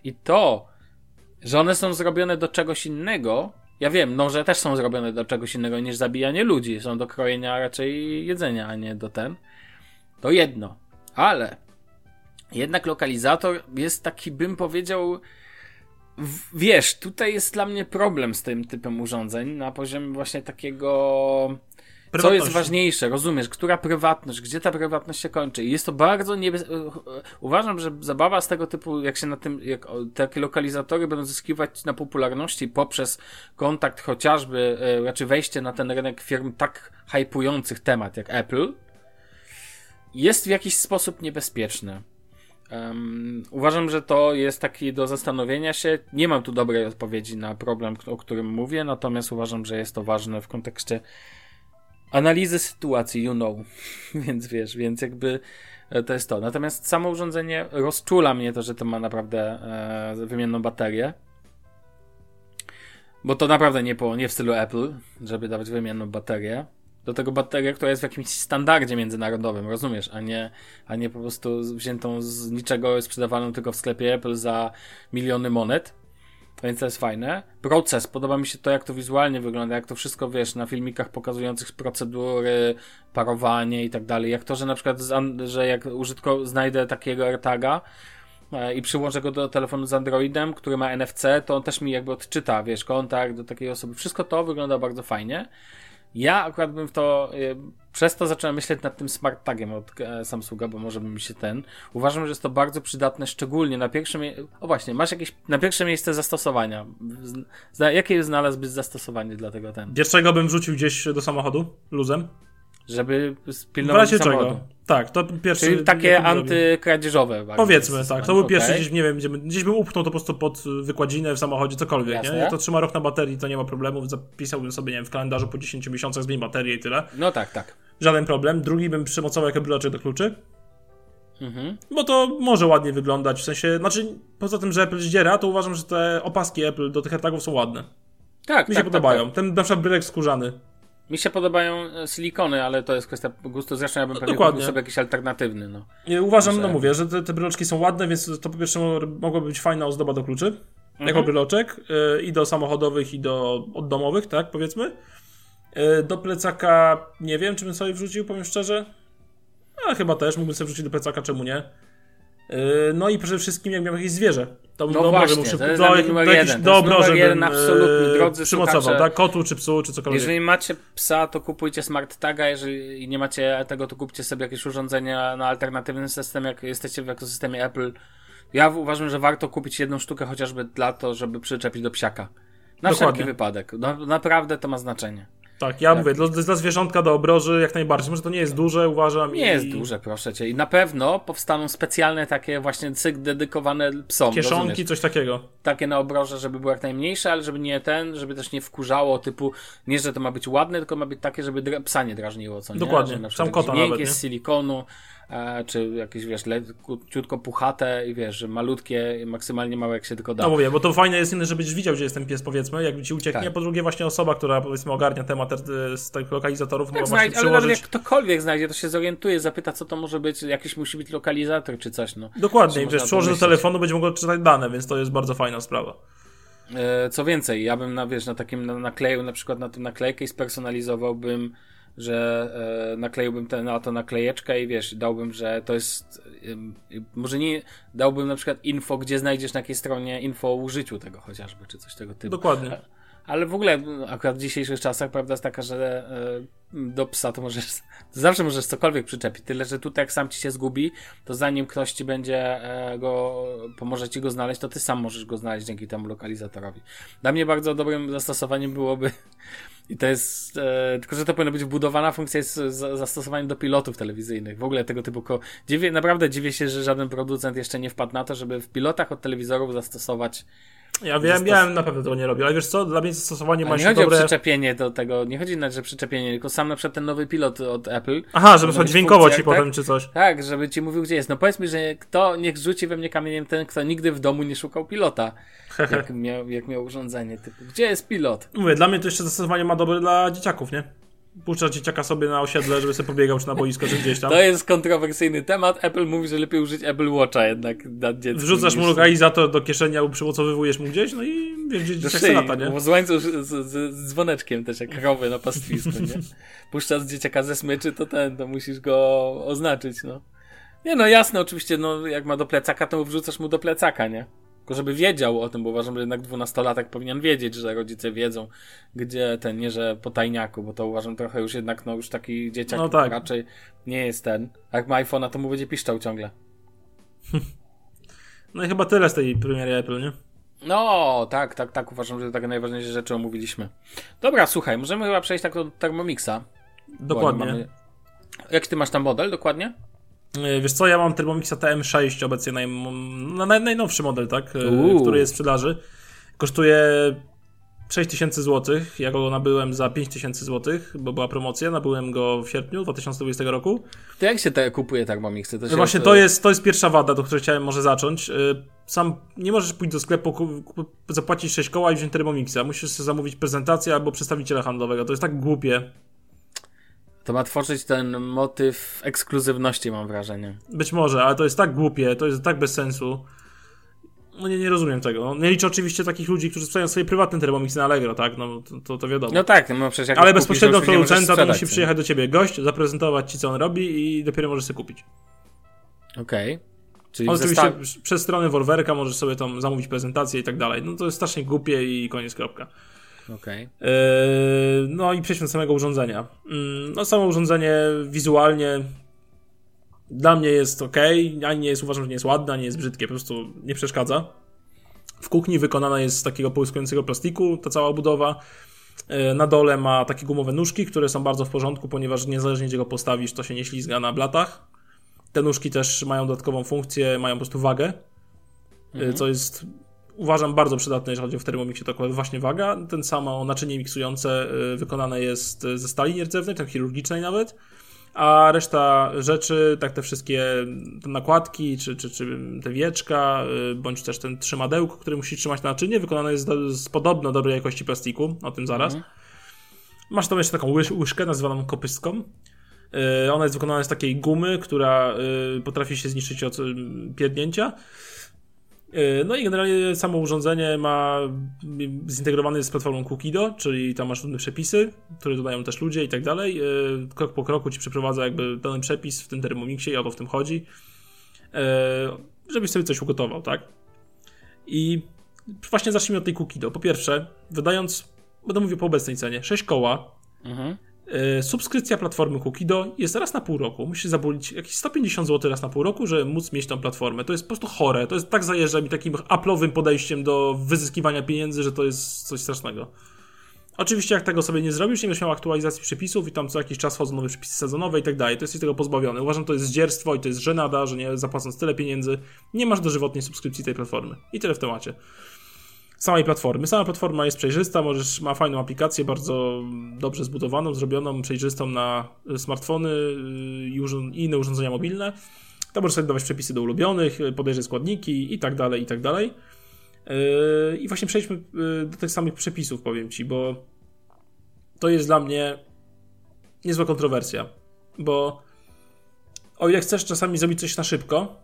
I to, że one są zrobione do czegoś innego, ja wiem, noże też są zrobione do czegoś innego niż zabijanie ludzi. Są do krojenia raczej jedzenia, a nie do ten. To jedno. Ale jednak lokalizator jest taki, bym powiedział, wiesz, tutaj jest dla mnie problem z tym typem urządzeń na poziomie właśnie takiego co jest ważniejsze, rozumiesz, która prywatność, gdzie ta prywatność się kończy. I jest to bardzo niebezpieczne. Uważam, że zabawa z tego typu, jak się na tym, jak takie lokalizatory będą zyskiwać na popularności poprzez kontakt chociażby, e, raczej wejście na ten rynek firm tak hypujących temat jak Apple, jest w jakiś sposób niebezpieczne. Um, uważam, że to jest taki do zastanowienia się. Nie mam tu dobrej odpowiedzi na problem, o którym mówię, natomiast uważam, że jest to ważne w kontekście analizy sytuacji, you know. [LAUGHS] więc wiesz, więc jakby e, to jest to. Natomiast samo urządzenie rozczula mnie to, że to ma naprawdę e, wymienną baterię. Bo to naprawdę nie, po, nie w stylu Apple, żeby dawać wymienną baterię. Do tego baterię, która jest w jakimś standardzie międzynarodowym, rozumiesz? A nie, a nie po prostu wziętą z niczego, sprzedawaną tylko w sklepie Apple za miliony monet. Więc to jest fajne. Proces, podoba mi się to, jak to wizualnie wygląda, jak to wszystko wiesz, na filmikach pokazujących procedury, parowanie i tak dalej. Jak to, że na przykład, że jak użytko znajdę takiego AirTaga, e, i przyłożę go do telefonu z Androidem, który ma NFC, to on też mi jakby odczyta, wiesz, kontakt do takiej osoby. Wszystko to wygląda bardzo fajnie. Ja akurat bym w to, y, przez to zacząłem myśleć nad tym smart tagiem od e, Samsunga, bo może by mi się ten. Uważam, że jest to bardzo przydatne, szczególnie na pierwszym, o właśnie, masz jakieś, na pierwsze miejsce zastosowania. Zna, jakie znalazłbyś zastosowanie dla tego ten? Pierwszego bym wrzucił gdzieś do samochodu, luzem. Żeby pilnować w samochodu. czego? Tak, to pierwszy. Czyli takie antykradzieżowe. Powiedzmy, tak. To był pierwszy okay. gdzieś, nie wiem, gdzie, gdzieś bym upchnął to po prostu pod wykładzinę w samochodzie, cokolwiek, Jasne. nie? Jak to trzyma rok na baterii, to nie ma problemów. Zapisałbym sobie, nie wiem, w kalendarzu po 10 miesiącach zmień baterię i tyle. No tak, tak. Żaden problem. Drugi bym przymocował jako bryloczek do kluczy. Mhm. Bo to może ładnie wyglądać, w sensie, znaczy, poza tym, że Apple zdziera, to uważam, że te opaski Apple do tych AirTagów są ładne. Tak, Mi tak, się tak, podobają. Tak, tak. Ten na przykład brylek skórzany. Mi się podobają e, silikony, ale to jest kwestia gustu. Zresztą ja bym pewnie kupił sobie jakiś alternatywny. No. Nie, uważam, no mówię, że te, te bryloczki są ładne, więc to po pierwsze mogłaby być fajna ozdoba do kluczy. Mhm. Jako bryloczek. Yy, I do samochodowych, i do oddomowych, tak powiedzmy. Yy, do plecaka nie wiem, czy bym sobie wrzucił, powiem szczerze. A chyba też, mógłbym sobie wrzucić do plecaka, czemu nie. Yy, no i przede wszystkim jak miał jakieś zwierzę. To no właśnie, muszę, to jest do, numer do, jeden. Do numer jeden, absolutnie, yy, drodzy przymocował, tak? Kotu czy psu, czy cokolwiek. Jeżeli macie psa, to kupujcie smart taga, jeżeli nie macie tego, to kupcie sobie jakieś urządzenia na alternatywny system, jak jesteście w ekosystemie Apple. Ja uważam, że warto kupić jedną sztukę chociażby dla to, żeby przyczepić do psiaka. Na Dokładnie. wszelki wypadek. No, naprawdę to ma znaczenie. Tak, ja tak. mówię, dla, dla zwierzątka do obroży jak najbardziej. Może to nie jest duże, uważam. Nie i... jest duże, proszę cię. I na pewno powstaną specjalne takie właśnie cyk dedykowane psom. Kieszonki, rozumiesz? coś takiego. Takie na obroże, żeby było jak najmniejsze, ale żeby nie ten, żeby też nie wkurzało typu, nie, że to ma być ładne, tylko ma być takie, żeby psa nie drażniło, co nie? Dokładnie, sam kota nawet, z silikonu, E, czy jakieś, wiesz, ciutko puchate i wiesz, malutkie, maksymalnie małe jak się tylko da. No mówię, bo to fajne jest jedno, żebyś widział, gdzie jest ten pies, powiedzmy, jakby ci ucieknie, tak. po drugie właśnie osoba, która powiedzmy ogarnia temat z tych lokalizatorów, tak, znajdź, ale nawet jak ktokolwiek znajdzie, to się zorientuje, zapyta, co to może być, jakiś musi być lokalizator czy coś, no. Dokładnie, wiesz, przyłoży do telefonu, będzie mogło czytać dane, więc to jest bardzo fajna sprawa. E, co więcej, ja bym na, wiesz, na takim nakleju, na przykład na tym naklejkę i spersonalizowałbym że e, nakleiłbym ten, na to naklejeczkę i wiesz, dałbym, że to jest e, może nie, dałbym na przykład info, gdzie znajdziesz na jakiej stronie info o użyciu tego chociażby, czy coś tego typu. Dokładnie. Ale w ogóle akurat w dzisiejszych czasach prawda jest taka, że e, do psa to możesz, to zawsze możesz cokolwiek przyczepić, tyle że tutaj jak sam ci się zgubi, to zanim ktoś ci będzie e, go, pomoże ci go znaleźć, to ty sam możesz go znaleźć dzięki temu lokalizatorowi. Dla mnie bardzo dobrym zastosowaniem byłoby i to jest, e, tylko że to powinna być wbudowana funkcja z, zastosowaniem do pilotów telewizyjnych. W ogóle tego typu. Ko- dziwię, naprawdę dziwię się, że żaden producent jeszcze nie wpadł na to, żeby w pilotach od telewizorów zastosować ja wiem, ja na pewno tego nie robię, ale wiesz co, dla mnie zastosowanie ma się Nie chodzi dobre... o przyczepienie do tego, nie chodzi nawet, że przyczepienie, tylko sam na przykład ten nowy pilot od Apple. Aha, żeby sobie dźwiękowo ci tak? potem czy coś. Tak, żeby ci mówił gdzie jest. No powiedz mi, że kto, niech rzuci we mnie kamieniem ten, kto nigdy w domu nie szukał pilota, [LAUGHS] jak miał, jak miał urządzenie typu, gdzie jest pilot? Mówię, dla mnie to jeszcze zastosowanie ma dobre dla dzieciaków, nie? Puszcza dzieciaka sobie na osiedle, żeby sobie pobiegał, czy na boisko, czy gdzieś tam. To jest kontrowersyjny temat. Apple mówi, że lepiej użyć Apple Watcha jednak na dziecku. Wrzucasz mu lokalizator do kieszeni albo przymocowywujesz mu gdzieś, no i wiesz, gdzie dzieciak szyi, lata, nie? Z łańcuch z, z, z, dzwoneczkiem też, jak krowy na pastwisku, nie? [LAUGHS] Puszczasz dzieciaka ze smyczy, to ten, to musisz go oznaczyć, no. Nie no, jasne, oczywiście, no, jak ma do plecaka, to wrzucasz mu do plecaka, nie? Tylko żeby wiedział o tym, bo uważam, że jednak dwunastolatek powinien wiedzieć, że rodzice wiedzą, gdzie ten, nie że po tajniaku, bo to uważam trochę już jednak, no już taki dzieciak no tak. raczej nie jest ten. Jak ma iPhone'a, to mu będzie piszczał ciągle. [LAUGHS] No i chyba tyle z tej premiery Apple, nie? No, tak, tak, tak. Uważam, że takie najważniejsze rzeczy omówiliśmy. Dobra, słuchaj, możemy chyba przejść tak do Thermomixa. Dokładnie. Mamy... Jaki ty masz tam model dokładnie? E, wiesz co, ja mam Thermomixa TM6 obecnie, naj, naj, najnowszy model, tak? E, Uuu. Który jest w sprzedaży. Kosztuje 6000 zł. Ja go nabyłem za 5000 zł, bo była promocja. Nabyłem go w sierpniu 2020 roku. To jak się te kupuje Thermomixy? To no właśnie to jest, to jest pierwsza wada, do której chciałem może zacząć. Y, sam nie możesz pójść do sklepu, zapłacić 6 koła i wziąć Thermomixa. Musisz sobie zamówić prezentację albo przedstawiciela handlowego. To jest tak głupie. To ma tworzyć ten motyw ekskluzywności, mam wrażenie. Być może, ale to jest tak głupie, to jest tak bez sensu. No nie, nie rozumiem tego. No, nie liczę oczywiście takich ludzi, którzy sprzedają swoje prywatne Thermomix na Allegro, tak? No to, to, wiadomo. No tak, no przecież jak Ale bezpośrednio od producenta to musi przyjechać do ciebie gość, zaprezentować ci co on robi i dopiero możesz sobie kupić. Okej. Okay. Czyli Oczywiście zestaw... przez stronę Wolwerka możesz sobie tam zamówić prezentację i tak dalej. No to jest strasznie głupie i koniec kropka. Okay. Yy, no i przejdźmy do samego urządzenia. Yy, no samo urządzenie wizualnie dla mnie jest ok, ani nie jest, uważam, że nie jest ładne, ani nie jest brzydkie, po prostu nie przeszkadza. W kuchni wykonana jest z takiego połyskującego plastiku ta cała budowa. Yy, na dole ma takie gumowe nóżki, które są bardzo w porządku, ponieważ niezależnie gdzie go postawisz, to się nie ślizga na blatach. Te nóżki też mają dodatkową funkcję, mają po prostu wagę, mhm. co jest uważam bardzo przydatne, jeżeli chodzi o w Thermomixie, to właśnie waga. Ten samo naczynie miksujące y, wykonane jest ze stali nierdzewnej, tak chirurgicznej nawet, a reszta rzeczy, tak te wszystkie te nakładki, czy, czy, czy te wieczka, y, bądź też ten trzymadełko, który musi trzymać na naczynie, wykonane jest z podobno dobrej jakości plastiku, o tym zaraz. Mhm. Masz tam jeszcze taką łyż, łyżkę nazywaną kopystką. Y, ona jest wykonana z takiej gumy, która potrafi się zniszczyć od pierdnięcia. E, no i generalnie samo urządzenie ma zintegrowany z platformą Kukido, czyli tam masz różne przepisy, które dodają też ludzie i tak dalej. E, krok po kroku ci przeprowadza jakby dany przepis w tym Thermomixie i o to w tym chodzi, e, żebyś sobie coś ugotował, tak? I właśnie zacznijmy od tej Kukido. Po pierwsze, wydając, będę mówił po obecnej cenie, 6 koła, mhm. E, subskrypcja platformy Kukido jest raz na pół roku. Musisz zabulić jakieś 150 zł raz na pół roku, żeby móc mieć tą platformę. To jest po prostu chore. To jest tak zajeżdża mi takim aplowym podejściem do wyzyskiwania pieniędzy, że to jest coś strasznego. Oczywiście jak tego sobie nie zrobisz, nie będziesz miał aktualizacji przepisów i tam co jakiś czas wchodzą nowe przepisy sezonowe i tak dalej. To jesteś tego pozbawiony. Uważam, to jest zdzierstwo i to jest żenada, że nie zapłacąc tyle pieniędzy, nie masz dożywotniej subskrypcji tej platformy. I tyle w temacie samej platformy. Sama platforma jest przejrzysta, możesz, ma fajną aplikację, bardzo dobrze zbudowaną, zrobioną, przejrzystą na smartfony y, i inne urządzenia mobilne. Tam możesz sobie dawać przepisy do ulubionych, podejrzeć składniki i tak dalej, i tak dalej. I właśnie przejdźmy do tych samych przepisów, powiem Ci, bo to jest dla mnie niezła kontrowersja, bo o ile chcesz czasami zrobić coś na szybko,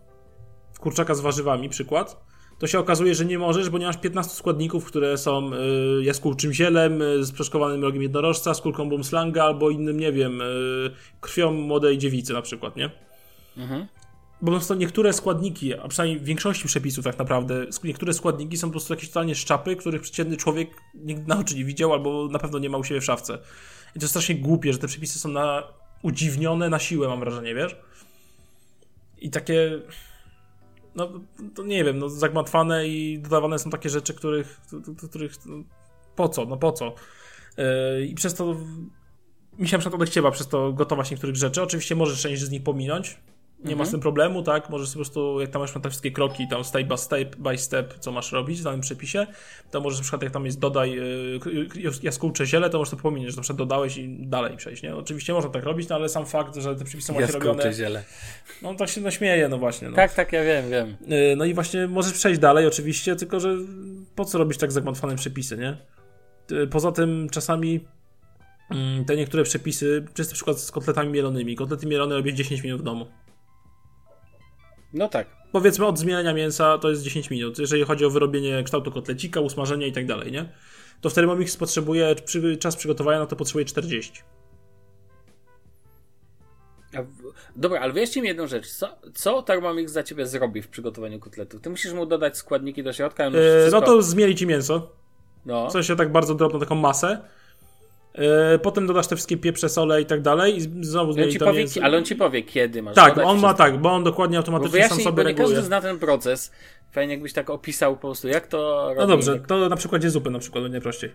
kurczaka z warzywami, przykład, to się okazuje, że nie możesz, bo nie masz 15 składników, które są y, jaskółczym zielem, y, z przeszkowanym rogiem jednorożca, skórką bumslanga albo innym, nie wiem, y, krwią młodej dziewicy na przykład, nie? Mhm. Bo po prostu niektóre składniki, a przynajmniej w większości przepisów tak naprawdę, niektóre składniki są po prostu jakieś totalnie szczapy, których przeciętny człowiek nigdy na oczy nie widział albo na pewno nie ma u siebie w szafce. I to jest strasznie głupie, że te przepisy są na udziwnione na siłę, mam wrażenie, wiesz? I takie no to nie wiem, no zagmatwane i dodawane są takie rzeczy, których, których no, po co, no po co. Yy, I przez to mi się na przykład odechciewa przez to gotować niektórych rzeczy. Oczywiście możesz część z nich pominąć, nie mhm. ma z tym problemu, tak? Możesz po prostu, jak tam masz te wszystkie kroki, tam step by step, by step, co masz robić w danym przepisie, to możesz na przykład, jak tam jest dodaj yy, jaskółcze ziele, to możesz to pominąć, że na przykład dodałeś i dalej przejść, nie? Oczywiście można tak robić, no ale sam fakt, że te przepisy właśnie robione... ziele. No tak się naśmieje, no właśnie. No. Tak, tak, ja wiem, wiem. Yy, no i właśnie możesz przejść dalej oczywiście, tylko że po co robić tak zagmatwane przepisy, nie? Poza tym czasami mm, te niektóre przepisy, czysty przykład z kotletami mielonymi. Kotlety mielone robię 10 minut w domu. No tak. Powiedzmy od zmielenia mięsa to jest 10 minut. Jeżeli chodzi o wyrobienie kształtu kotlecika, usmażenie i tak dalej, nie? To w Thermomix potrzebuje, przy, czas przygotowania na to potrzebuje 40. Dobra, ale wyjaśnij mi jedną rzecz. Co, co Thermomix za ciebie zrobi w przygotowaniu kotletów? Ty musisz mu dodać składniki do środka? Yy. No to zmieli ci mięso. No. W sensie tak bardzo drobną taką masę. Yy, potem dodasz te wszystkie pieprze, sole i tak dalej i znowu zmieni to powie, Ale on ci powie, kiedy masz Tak, on wszystko. ma tak, bo on dokładnie automatycznie sam sobie bo nie każdy zna ten proces. Fajnie jakbyś tak opisał po prostu, jak to No dobrze, to na przykładzie zupy na przykład będzie prościej.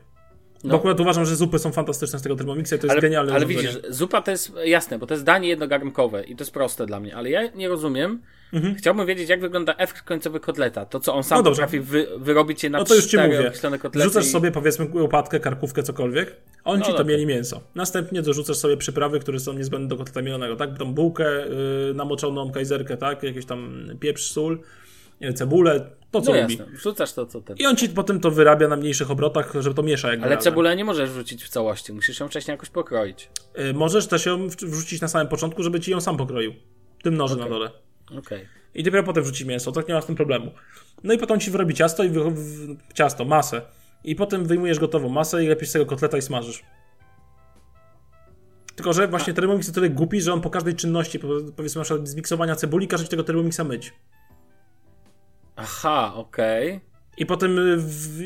No. Bo akurat uważam, że zupy są fantastyczne z tego Thermomixa to jest ale, genialne. Ale widzisz, zupa to jest jasne, bo to jest danie jednogarnkowe i to jest proste dla mnie, ale ja nie rozumiem. Mhm. Chciałbym wiedzieć, jak wygląda efekt końcowy kotleta. To, co on sam no potrafi wy, wyrobić je na No to już ci mówię. Rzucasz i... sobie, powiedzmy, łopatkę, karkówkę, cokolwiek, on no ci to mieli mięso. Następnie dorzucasz sobie przyprawy, które są niezbędne do kotleta mielonego, tak? Tą bułkę, yy, namoczoną kajzerkę, tak? Jakiś tam pieprz, sól cebulę, to co no lubi. Jasne. Wrzucasz to, co ten. I on ci potem to wyrabia na mniejszych obrotach, żeby to miesza jakby Ale cebulę nie możesz wrzucić w całości, musisz ją wcześniej jakoś pokroić. Yy, możesz też ją wrzucić na samym początku, żeby ci ją sam pokroił. Tym nożem okay. na dole. Okay. I dopiero potem wrzuci mięso, tak nie ma z tym problemu. No i potem ci wyrobi ciasto i wy... ciasto, masę. I potem wyjmujesz gotową masę i lepiej z tego kotleta i smażysz. Tylko, że właśnie Thermomix jest tyle głupi, że on po każdej czynności, powiedzmy na przykład zmiksowania cebuli, każe ci tego Thermomixa myć. Aha, okej. Okay. I potem y,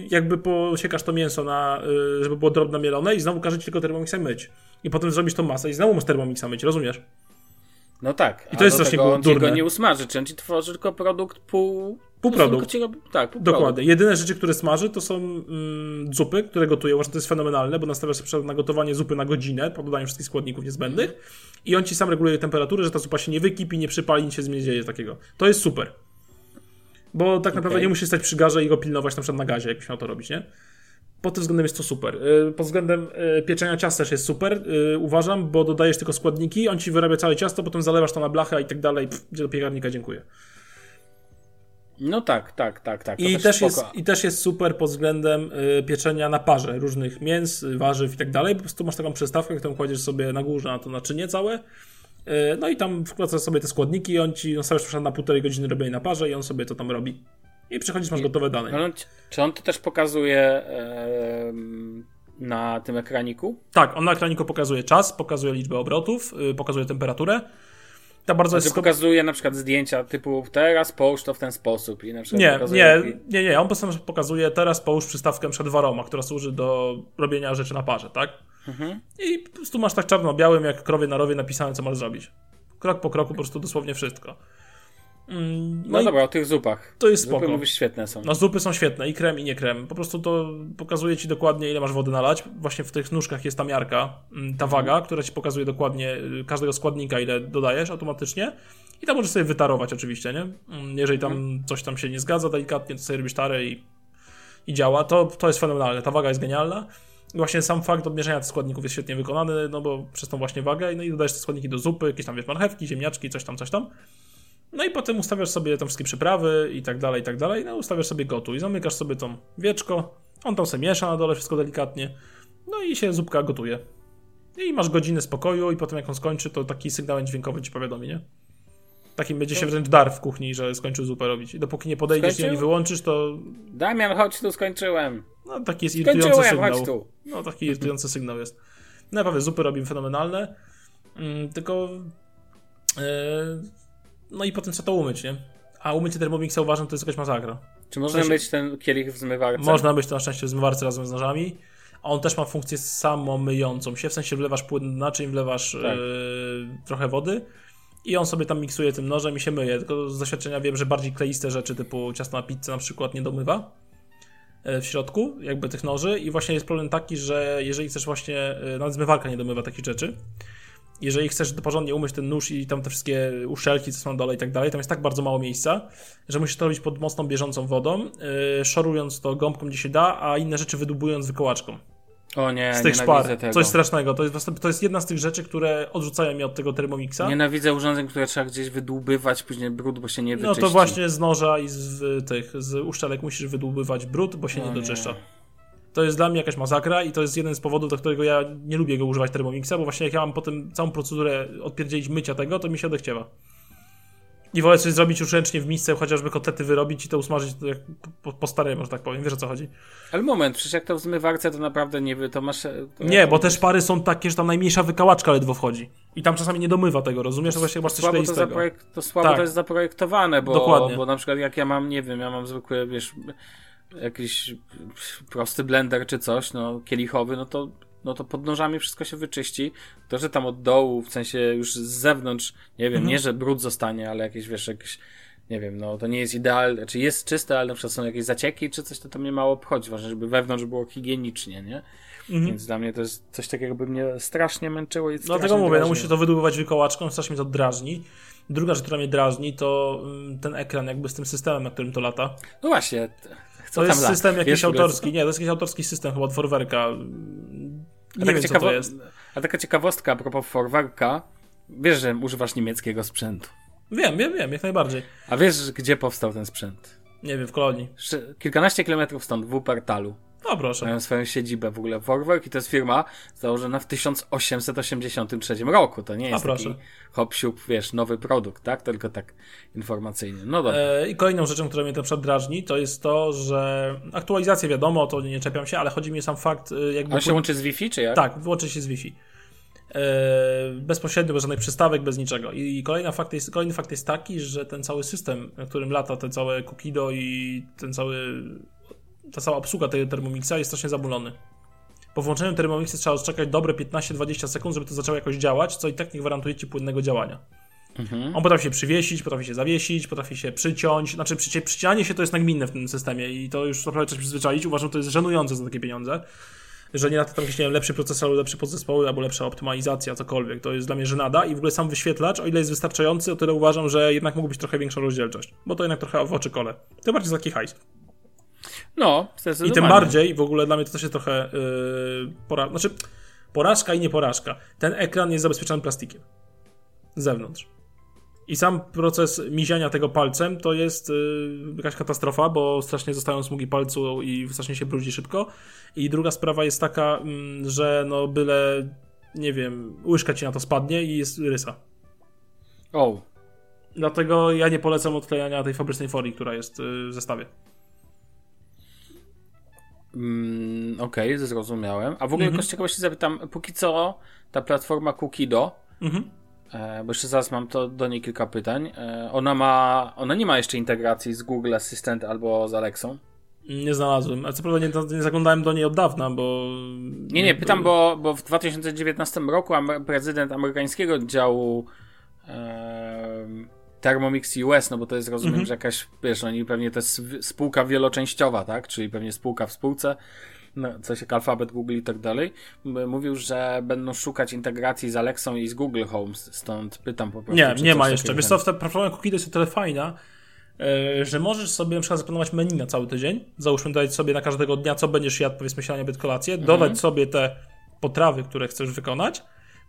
jakby posiekasz to mięso na, y, żeby było drobno mielone i znowu każe ci tylko Thermomixa myć. I potem zrobisz tą masę i znowu masz Thermomixa myć, rozumiesz? No tak. I to jest strasznie tego, durne. On nie usmaży, czy on ci tworzy tylko produkt pół... Półprodukt. Tak, pół Dokładnie. Produkt. Jedyne rzeczy, które smaży, to są mm, zupy, które gotują. Właśnie to jest fenomenalne, bo nastawiasz sobie na gotowanie zupy na godzinę, po dodaniu wszystkich składników niezbędnych i on ci sam reguluje temperaturę, że ta zupa się nie wykipi, nie przypali, nic się nie dzieje takiego. To jest super. Bo tak naprawdę okay. nie musisz stać przy garze i go pilnować na przykład na gazie, jakbyś miał to robić, nie? Pod tym względem jest to super. Y, pod względem y, pieczenia ciasta też jest super, y, uważam, bo dodajesz tylko składniki, on ci wyrabia całe ciasto, potem zalewasz to na blachę i tak dalej, gdzie do piekarnika, dziękuję. No tak, tak, tak, tak. I też, też jest, I też jest super pod względem pieczenia na parze różnych mięs, warzyw i tak dalej. Po prostu masz taką przystawkę, którą kładziesz sobie na górze na to naczynie całe no i tam wkładasz sobie te składniki i on ci nastawiasz na półtorej godziny robienia na parze i on sobie to tam robi. I przychodzisz, masz gotowe dane. On, czy on to też pokazuje na tym ekraniku? Tak, on na ekraniku pokazuje czas, pokazuje liczbę obrotów, yy, pokazuje temperaturę. Ta bardzo znaczy jest... pokazuje na przykład zdjęcia typu teraz połóż to w ten sposób i na przykład nie, nie, nie, nie, on po prostu pokazuje teraz połóż przystawkę przed waroma, która służy do robienia rzeczy na parze, tak? Mhm. I po prostu masz tak czarno-białym, jak krowie na rowie napisane, co masz zrobić. Krok po kroku, po prostu dosłownie wszystko. Mm, no, no dobra, o tych zupach. To jest zupy, spoko. mówisz, świetne są. No zupy są świetne, i krem, i nie krem. Po prostu to pokazuje ci dokładnie, ile masz wody nalać. Właśnie w tych nóżkach jest ta miarka, mm, ta mhm. waga, która ci pokazuje dokładnie y, każdego składnika, ile dodajesz automatycznie. I tam możesz sobie wytarować oczywiście, nie? Mm, jeżeli tam mhm. coś tam się nie zgadza delikatnie, to sobie robisz tarę i, i działa. To, to jest fenomenalne. Ta waga jest genialna właśnie sam fakt odmierzenia tych składników jest świetnie wykonany, no bo przez tą właśnie wagę, no i dodajesz te składniki do zupy, jakieś tam wiesz, marchewki, ziemniaczki, coś tam, coś tam. No i potem ustawiasz sobie tam wszystkie przyprawy i tak dalej, i tak dalej, no ustawiasz sobie gotu i zamykasz sobie tą wieczko, on tam sobie miesza na dole wszystko delikatnie, no i się zupka gotuje. I masz godzinę spokoju i potem jak on skończy, to taki sygnał dźwiękowy ci powiadomi, nie? Takim będzie się wręcz dar w kuchni, że skończył zupę robić. I dopóki nie podejdziesz Skończył? i nie wyłączysz, to... Damian, chodź tu, skończyłem. No taki jest irytujący sygnał. Chodź tu. No taki irytujący sygnał jest. No naprawdę, zupy robimy fenomenalne. Mm, tylko... Yy, no i potem co to umyć, nie? A umycie Thermomixa uważam, to jest jakaś masakra. Czy można być myć ten kielich w zmywarce? Można być to na szczęście w zmywarce razem z nożami. A on też ma funkcję samomyjącą się, w sensie wlewasz płyn na naczyń, wlewasz tak. yy, trochę wody i on sobie tam miksuje tym nożem i się myje. Tylko z doświadczenia wiem, że bardziej kleiste rzeczy typu ciasto na pizzę na przykład nie domywa e, w środku jakby tych noży i właśnie jest problem taki, że jeżeli chcesz właśnie, e, nawet zmywarka nie domywa takich rzeczy, jeżeli chcesz porządnie umyć ten nóż i tam te wszystkie uszelki, co są dole i tak dalej, tam jest tak bardzo mało miejsca, że musisz to robić pod mocną, bieżącą wodą, yy, szorując to gąbką gdzie się da, a inne rzeczy wydubując wykołaczką. O nie, z tych szpar. Tego. Coś strasznego. To jest, to jest jedna z tych rzeczy, które odrzucają mnie od tego Thermomixa. Nienawidzę urządzeń, które trzeba gdzieś wydłubywać, później brud, bo się nie wyczyści. No to właśnie z noża i z tych, z uszczelek musisz wydłubywać brud, bo się o nie doczyszcza. To jest dla mnie jakaś masakra i to jest jeden z powodów, dla którego ja nie lubię go używać Thermomixa, bo właśnie jak ja mam potem całą procedurę odpierdzielić mycia tego, to mi się odechciewa. I wolę coś zrobić już ręcznie w misce, chociażby kotlety wyrobić i to usmażyć jak po, po staremu, że tak powiem. Wiesz o co chodzi? Ale moment, przecież jak to w zmywarce, to naprawdę nie to masz... To nie, bo te szpary są takie, że tam najmniejsza wykałaczka ledwo wchodzi. I tam czasami nie domywa tego, rozumiesz? To właśnie masz coś słabo to, zaprojek- to słabo tak. to jest zaprojektowane, bo, Dokładnie. bo na przykład jak ja mam, nie wiem, ja mam zwykły, wiesz, jakiś prosty blender czy coś, no, kielichowy, no to no to pod nożami wszystko się wyczyści. To, że tam od dołu, w sensie już z zewnątrz, nie wiem, mhm. nie, że brud zostanie, ale jakieś, wiesz, jakieś, nie wiem, no to nie jest idealne, czy jest czyste, ale na przykład są jakieś zacieki, czy coś, to to mnie mało obchodzi. Ważne, żeby wewnątrz było higienicznie, nie? Mhm. Więc dla mnie to jest coś takiego, by mnie strasznie męczyło. I Dlatego no, mówię, no musi to wydłubywać wykołaczką, strasznie mnie to drażni. Druga rzecz, która mnie drażni, to mm, ten ekran jakby z tym systemem, na którym to lata. No właśnie. Co to jest system jakiś Wiesz, autorski. Nie, to jest jakiś autorski system chyba od Forwerka. Nie wiem, ciekawo... A taka ciekawostka a propos Forwerka. Wiesz, że używasz niemieckiego sprzętu. Wiem, wiem, wiem, jak najbardziej. A wiesz, gdzie powstał ten sprzęt? Nie wiem, w Kolonii. Kilkanaście kilometrów stąd, w Wuppertalu. No proszę. Mają swoją siedzibę w ogóle. Vorwerk i to jest firma założona w 1883 roku. To nie jest A, taki hop wiesz, nowy produkt, tak? Tylko tak informacyjnie. No dobra. E, I kolejną rzeczą, która mnie to przedrażni, to jest to, że aktualizacje wiadomo, to nie czepiam się, ale chodzi mi o sam fakt e, jakby... On się łączy z Wi-Fi, czy jak? Tak, łączy się z Wi-Fi. E, bezpośrednio, bez żadnych przystawek, bez niczego. I kolejny fakt, jest, kolejny fakt jest taki, że ten cały system, na którym lata te całe Kukido i ten cały ta cała obsługa tego Thermomixa jest strasznie zabulony. Po włączeniu Thermomixa trzeba czekać dobre 15-20 sekund, żeby to zaczęło jakoś działać, co i tak nie gwarantuje ci płynnego działania. Mhm. On potrafi się przywiesić, potrafi się zawiesić, potrafi się przyciąć. Znaczy, przyci przycinanie się to jest nagminne w tym systemie i to już naprawdę trzeba przyzwyczaić. Uważam, że to jest żenujące za takie pieniądze. Że nie na to tam jakiś, nie wiem, lepszy procesor, lepszy podzespoły albo lepsza optymalizacja, cokolwiek. To jest dla mnie żenada i w ogóle sam wyświetlacz, o ile jest wystarczający, o tyle uważam, że jednak mógł być trochę większa rozdzielczość. Bo to jednak trochę w oczy kole. Tym bardziej za taki hajs. No, I tym bardziej, w ogóle dla mnie to też jest trochę yy, pora... znaczy, porażka i nie porażka. Ten ekran jest zabezpieczony plastikiem. Z zewnątrz. I sam proces miziania tego palcem to jest yy, jakaś katastrofa, bo strasznie zostają smugi palcu i strasznie się brudzi szybko. I druga sprawa jest taka, yy, że no byle, nie wiem, łyżka ci na to spadnie i jest rysa. O. Oh. Dlatego ja nie polecam odklejania tej fabrycznej folii, która jest yy, w zestawie. Mm, Okej, okay, zrozumiałem. A w ogóle mhm. z ciekawości zapytam, póki co ta platforma Kukido, mhm. e, bo jeszcze zaraz mam to do niej kilka pytań, e, ona ma, ona nie ma jeszcze integracji z Google Assistant albo z Alexą? Nie znalazłem. A co prawda nie, nie zaglądałem do niej od dawna, bo. Nie, nie, pytam, bo, bo w 2019 roku prezydent amerykańskiego działu. Thermomix US, no bo to jest, rozumiem, mm -hmm. że jakaś, wiesz, oni pewnie to jest spółka wieloczęściowa, tak? Czyli pewnie spółka w spółce, no, coś jak Alphabet, Google i tak dalej. Mówił, że będą szukać integracji z Alexą i z Google Home, stąd pytam po prostu. Nie, nie ma jeszcze. Wiesz co, w platformie Cookie jest o tyle fajna, e, że możesz sobie na przykład zaplanować menu na cały tydzień. Załóżmy dodać sobie na każdego dnia, co będziesz jadł, powiedzmy śniadanie, obiad, kolację, mm -hmm. dodać sobie te potrawy, które chcesz wykonać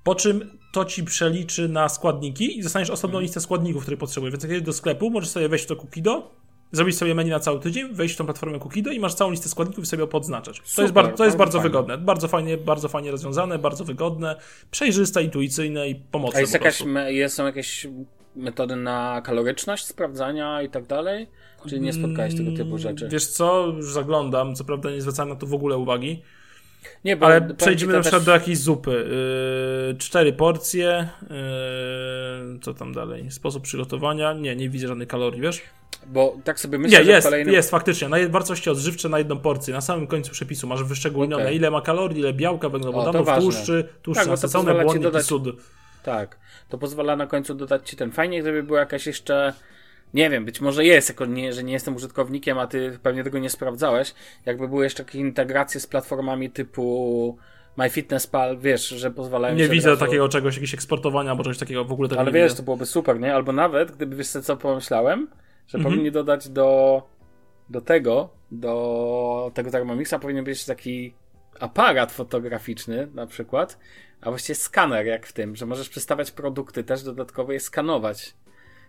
po czym to ci przeliczy na składniki i zostaniesz osobną mhm. listę składników, które potrzebujesz. Więc jak jedziesz do sklepu, możesz sobie wejść w to Kukido, zrobić sobie menu na cały tydzień, wejść w tą platformę Kukido i masz całą listę składników i sobie podznaczać. Super, to jest, bar to jest bardzo, wygodne. Bardzo fajnie, bardzo fajnie rozwiązane, bardzo wygodne, przejrzyste, intuicyjne i pomocne. A jest jakaś, jest, są jakieś metody na kaloryczność sprawdzania i tak dalej? Czy nie spotkałeś tego typu rzeczy? Wiesz co, już zaglądam, co prawda nie zwracałem na to w ogóle uwagi. Nie, bo Ale przejdziemy na przykład też... do jakiejś zupy. Yy, cztery porcje. Yy, co tam dalej? Sposób przygotowania. Nie, nie widzę żadnych kalorii, wiesz? Bo tak sobie myślę, nie, że jest, kolejnym... jest faktycznie. Na wartości odżywcze na jedną porcję. Na samym końcu przepisu masz wyszczególnione, okay. ile ma kalorii, ile białka, węglowodanów, tłuszczy, tłuszczy tak, nasycone, błonnik dodać... i sód. Tak, to pozwala na końcu dodać ci ten. Fajnie, gdyby była jakaś jeszcze nie wiem, być może jest, jako nie, że nie jestem użytkownikiem, a ty pewnie tego nie sprawdzałeś. Jakby były jeszcze jakieś integracje z platformami typu MyFitnessPal, wiesz, że pozwalają Nie widzę razu... takiego czegoś, jakiegoś eksportowania, bo czegoś takiego w ogóle tego Ale wiesz, widzę. to byłoby super, nie? Albo nawet, gdyby wiesz co pomyślałem, że mhm. powinni dodać do, do tego, do tego Thermomixa powinien być taki aparat fotograficzny na przykład, a właściwie skaner jak w tym, że możesz przestawiać produkty też dodatkowo je skanować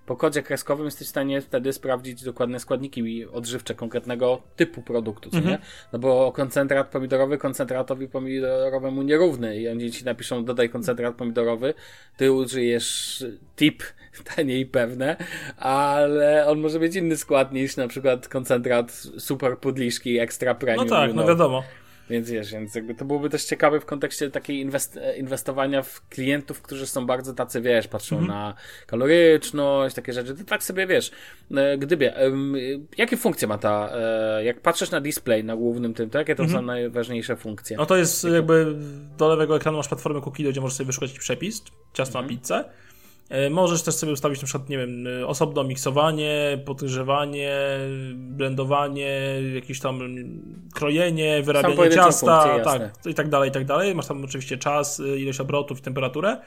po kodzie kreskowym jesteś w stanie wtedy sprawdzić dokładne składniki odżywcze konkretnego typu produktu, co mhm. nie? No bo koncentrat pomidorowy koncentratowi pomidorowemu nierówny i oni ci napiszą dodaj koncentrat pomidorowy, ty użyjesz tip [LAUGHS] taniej pewne, ale on może być inny skład niż na przykład koncentrat super pudliszki extra premium. No tak, no wiadomo. Więc wiesz, więc jakby to byłoby też ciekawe w kontekście takiej inwest inwestowania w klientów, którzy są bardzo tacy, wiesz, patrzą -hmm. na kaloryczność, takie rzeczy. To tak sobie wiesz, e, gdyby, jakie funkcje ma ta, e, jak patrzysz na display na głównym tym, to jakie to -hmm. są najważniejsze funkcje? No to jest jakby do lewego ekranu masz platformę Cookie, gdzie możesz sobie wyszukać przepis, ciasto na mhm. pizzę. E, możesz też sobie ustawić na przykład, nie wiem, e, osobno miksowanie, podgrzewanie, blendowanie, jakieś tam krojenie, wyrabianie ciasta, funkcje, tak, i tak dalej, i tak dalej. Masz tam oczywiście czas, e, ilość obrotów i temperaturę.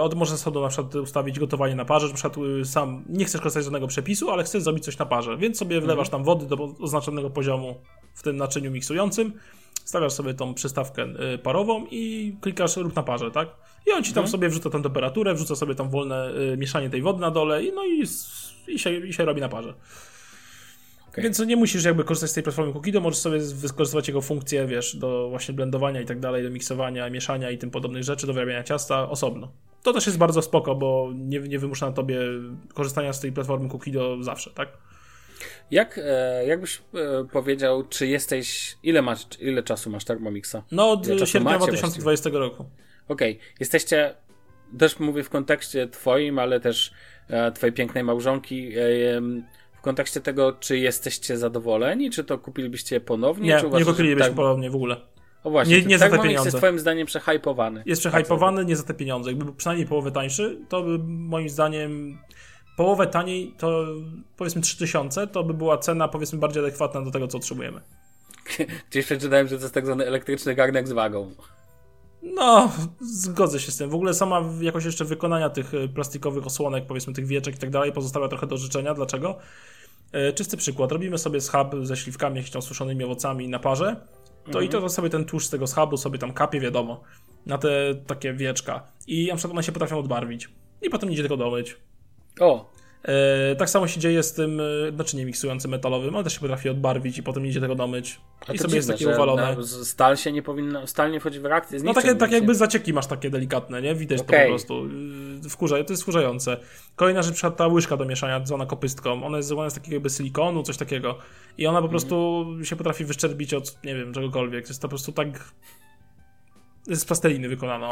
Od, możesz sobie na przykład ustawić gotowanie na parze, na przykład sam nie chcesz korzystać z żadnego przepisu, ale chcesz zrobić coś na parze, więc sobie wlewasz mhm. tam wody do oznaczonego poziomu w tym naczyniu miksującym, stawiasz sobie tą przystawkę parową i klikasz rób na parze, tak? I on ci tam mhm. sobie wrzuca tą temperaturę, wrzuca sobie tam wolne y, mieszanie tej wody na dole i no i, i, się, i się robi na parze. Okay. Więc nie musisz jakby korzystać z tej platformy Cookido, możesz sobie wykorzystywać jego funkcje, wiesz, do właśnie blendowania i tak dalej, do miksowania, mieszania i tym podobnych rzeczy, do wyrabiania ciasta osobno. To też jest bardzo spoko, bo nie, nie wymusza na tobie korzystania z tej platformy Cookido zawsze, tak? Jak, e, jakbyś e, powiedział, czy jesteś, ile masz, ile czasu masz Thermomixa? No od sierpnia 2020 właściwie? roku. Okej, okay. jesteście, też mówię w kontekście twoim, ale też e, twojej pięknej małżonki, w kontekście tego, czy jesteście zadowoleni, czy to kupilibyście ponownie? Nie, czy uważasz, nie kupilibyśmy tak... ponownie w ogóle. O właśnie, nie, nie za te pieniądze. jest twoim zdaniem przehypowany. Jest przehypowany, nie za te pieniądze. Jakby był przynajmniej połowę tańszy, to by moim zdaniem połowę taniej, to powiedzmy 3000, to by była cena powiedzmy bardziej adekwatna do tego, co otrzymujemy. Gdzieś przeczytałem, że to jest tak zwany elektryczny garnek z wagą. No, zgodzę się z tym. W ogóle sama jakość jeszcze wykonania tych e, plastikowych osłonek, powiedzmy tych wieczek i tak dalej, pozostawia trochę do życzenia. Dlaczego? E, czysty przykład. Robimy sobie schab ze śliwkami, jakimiś tam suszonymi owocami na parze. To mhm. i to sobie ten tłuszcz z tego schabu sobie tam kapie, wiadomo, na te takie wieczka. I na przykład one się potrafią odbarwić. I potem idzie tylko domyć. O, E, tak samo się dzieje z tym, e, znaczy nie miksującym metalowym, on też się potrafi odbarwić i potem idzie tego domyć. I sobie dziwne, jest takie uwalone. stal się nie powinno, stal nie wchodzi w reakcję z No takie, tak jakby zacieki masz takie delikatne, nie? Widać okay. to po prostu. Y, wkurza, to jest wkurzające. Kolejna rzecz, przykład ta łyżka do mieszania, zwana kopystką. Ona jest zrobiona z takiego jakby silikonu, coś takiego. I ona po mhm. prostu się potrafi wyszczerbić od, nie wiem, czegokolwiek. Jest to po prostu tak... Z plasteliny wykonana.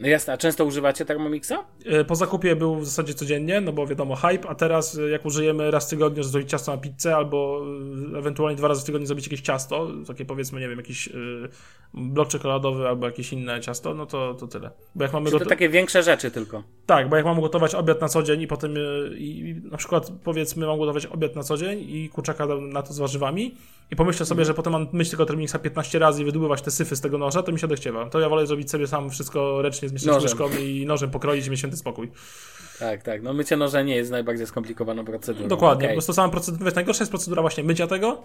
No jasne, a często używacie Thermomixa? E, po zakupie był w zasadzie codziennie, no bo wiadomo, hype, a teraz e, jak użyjemy raz w tygodniu, zrobić ciasto na pizzę, albo e, ewentualnie dwa razy w tygodniu zrobić jakieś ciasto, takie powiedzmy, nie wiem, jakiś blok czekoladowy albo jakieś inne ciasto, no to, to tyle. Bo jak mamy to takie większe rzeczy tylko. Tak, bo jak mam gotować obiad na co dzień i potem i, na przykład powiedzmy mam gotować obiad na co dzień i kurczaka na to z warzywami i pomyślę sobie, mm. że potem mam myć tego Thermomixa 15 razy i wydłubywać te syfy z tego noża, to mi się odechciewa. To ja wolę zrobić sobie sam wszystko ręcznie zmieszać łyżką i nożem pokroić i mieć święty spokój. Tak, tak. No mycie noża nie jest najbardziej skomplikowaną procedurą. Dokładnie, okay. po prostu sama procedura, wiesz, najgorsza jest procedura właśnie mycia tego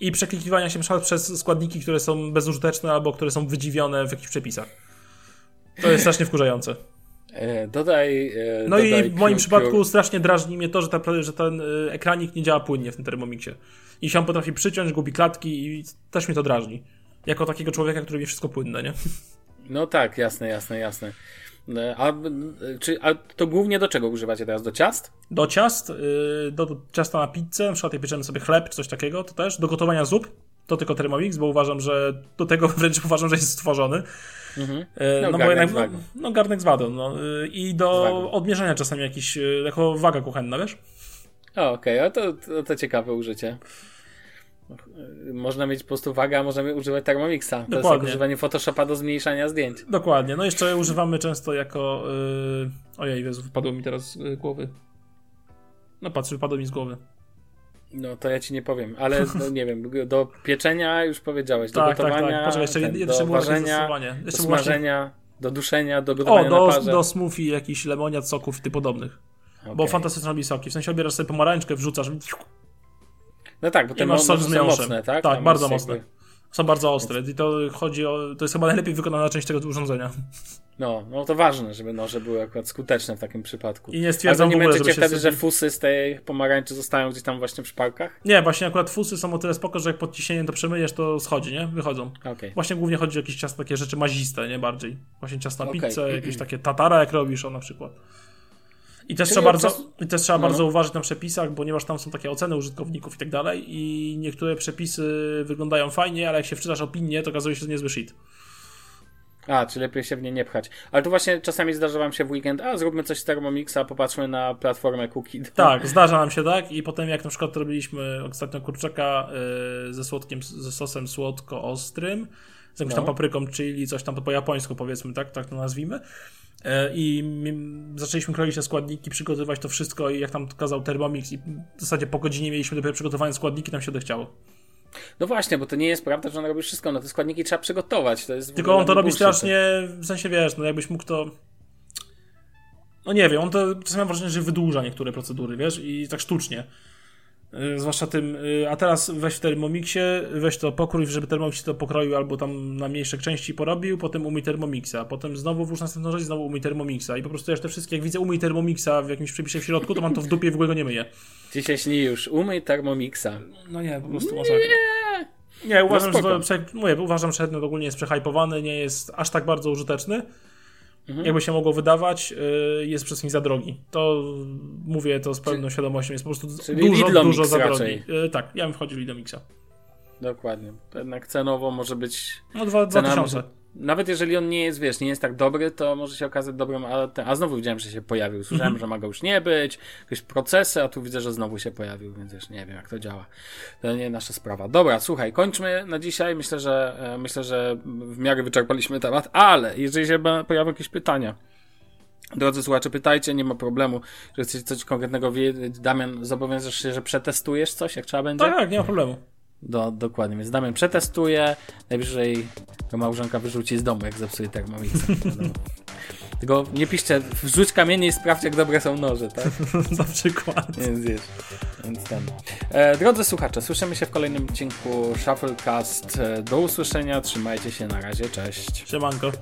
i przeklikiwania się przez składniki, które są bezużyteczne albo które są wydziwione w jakichś przepisach. To jest strasznie wkurzające. E, dodaj. E, no dodaj i w moim przypadku strasznie drażni mnie to, że, ta, że ten e, ekranik nie działa płynnie w tym Thermomixie. I się on potrafi przyciąć, gubi klatki i też mnie to drażni. Jako takiego człowieka, który wie wszystko płynne, nie? No tak, jasne, jasne, jasne. A, czy, a to głównie do czego używacie teraz? Do ciast? Do ciast, y, do, ciasta na pizzę, na przykład jak pieczemy sobie chleb czy coś takiego, to też. Do gotowania zup, to tylko Thermomix, bo uważam, że do tego [LAUGHS] wręcz uważam, że jest stworzony. Mhm. Y, no, no, garnek bo jednak, no, no, garnek z wadą. No, y, I do odmierzania czasami jakiś, jako waga kuchenna, wiesz? Okej, okay. to, to, to ciekawe użycie. Można mieć po prostu wagę, a możemy używać Thermomixa. To Dokładnie. jest jak używanie Photoshopa do zmniejszania zdjęć. Dokładnie. No jeszcze używamy często jako... Yy... Ojej, Jezu, wypadło mi teraz z głowy. No patrz, wypadło mi z głowy. No to ja ci nie powiem, ale [LAUGHS] no, nie wiem, do pieczenia już powiedziałeś, do tak, gotowania, tak, tak. Jeszcze, ten, jeszcze do ważenia, do smażenia, właśnie... do duszenia, do gotowania o, do, na parze. do smoothie, jakichś lemoniad, soków i tym podobnych. Okay. Bo fantastycznie robi soki. W sensie obierasz sobie pomarańczkę, wrzucasz no tak, bo te masz są mocne, tak? Tak, bardzo mocne. Jakby... Są bardzo ostre i to chodzi o, to jest chyba najlepiej wykonana część tego urządzenia. No, no to ważne, żeby noże były akurat skuteczne w takim przypadku. I nie stwierdzam Ale nie męczycie wtedy, że fusy z tej pomarańczy zostają gdzieś tam właśnie w szpalkach? Nie, właśnie akurat fusy są o tyle spoko, że jak pod ciśnieniem to przemyjesz, to schodzi, nie? Wychodzą. Okay. Właśnie głównie chodzi o jakieś ciasto, takie rzeczy maziste, nie? Bardziej. Właśnie ciasto na okay. pizzę, jakieś takie tatara, jak robisz, o na przykład. I też trzeba, bardzo, i też trzeba no. bardzo uważać na przepisach, ponieważ tam są takie oceny użytkowników i tak dalej i niektóre przepisy wyglądają fajnie, ale jak się wczytasz opinię, to okazuje się, że to niezły shit. A, czy lepiej się w nie nie pchać. Ale tu właśnie czasami zdarza wam się w weekend, a zróbmy coś z Thermomixa, popatrzmy na platformę Cookie. [LAUGHS] Tak, zdarza nam się tak i potem jak na przykład robiliśmy ostatnio kurczaka yy, ze słodkim, ze sosem słodko-ostrym, z jakąś no. tam papryką, czyli coś tam po japońsku powiedzmy, tak, tak to nazwijmy. E, I zaczęliśmy kroić te składniki, przygotowywać to wszystko i jak tam kazał Thermomix i w zasadzie po godzinie mieliśmy dopiero przygotowane składniki, nam się odechciało. No właśnie, bo to nie jest prawda, że on robi wszystko, no te składniki trzeba przygotować. To jest Tylko on to robi strasznie, w sensie wiesz, no jakbyś mógł to no nie wiem, on to czasami mam wrażenie, że wydłuża niektóre procedury, wiesz, i tak sztucznie. Yy, zwłaszcza tym, yy, a teraz weź w Thermomixie, weź to pokrój, żeby Thermomix to pokroił albo tam na mniejsze części porobił, potem umyj Thermomixa, potem znowu włóż następną rzecz znowu umyj Thermomixa i po prostu ja te wszystkie, jak widzę umyj Thermomixa w jakimś przepisie w środku, to mam to w dupie i w ogóle go nie myję. Dzisiaj śni już, umyj Thermomixa. No nie, po prostu masakra. Nie, uważam, no że, mówię, uważam, że ten ogólnie jest przehypowany, nie jest aż tak bardzo użyteczny mhm. jakby się mogło wydawać, y, jest przez nich za drogi. To mówię to z pełną świadomością, jest po prostu dużo, dużo za drogi. Y, tak, ja bym wchodził Lidomixa. Dokładnie. Jednak cenowo może być. No, dwa, dwa tysiące. Nawet jeżeli on nie jest, wiesz, nie jest tak dobry, to może się okazać dobrym, a, ten, a znowu widziałem, że się pojawił. Słyszałem, mm -hmm. że ma go już nie być, jakieś procesy, a tu widzę, że znowu się pojawił, więc już nie wiem, jak to działa. To nie nasza sprawa. Dobra, słuchaj, kończmy na dzisiaj. Myślę, że e, myślę, że w miarę wyczerpaliśmy temat, ale jeżeli się pojawią jakieś pytania, Drodzy słuchacze, pytajcie, nie ma problemu. Że chcecie coś konkretnego wiedzieć, Damian, zobowiążesz się, że przetestujesz coś, jak trzeba będzie? Tak, nie ma problemu. Do, dokładnie, więc Damian przetestuje, najwyżej go małżonka wyrzuci z domu, jak zepsuje termomixa. [LAUGHS] Tylko nie piszcie, wrzuć kamienie i sprawdź, jak dobre są noże, tak? [LAUGHS] Na przykład. Więc wiesz, więc ten. E, drodzy słuchacze, słyszymy się w kolejnym odcinku Shufflecast. E, do usłyszenia, trzymajcie się, na razie, cześć. Siemanko.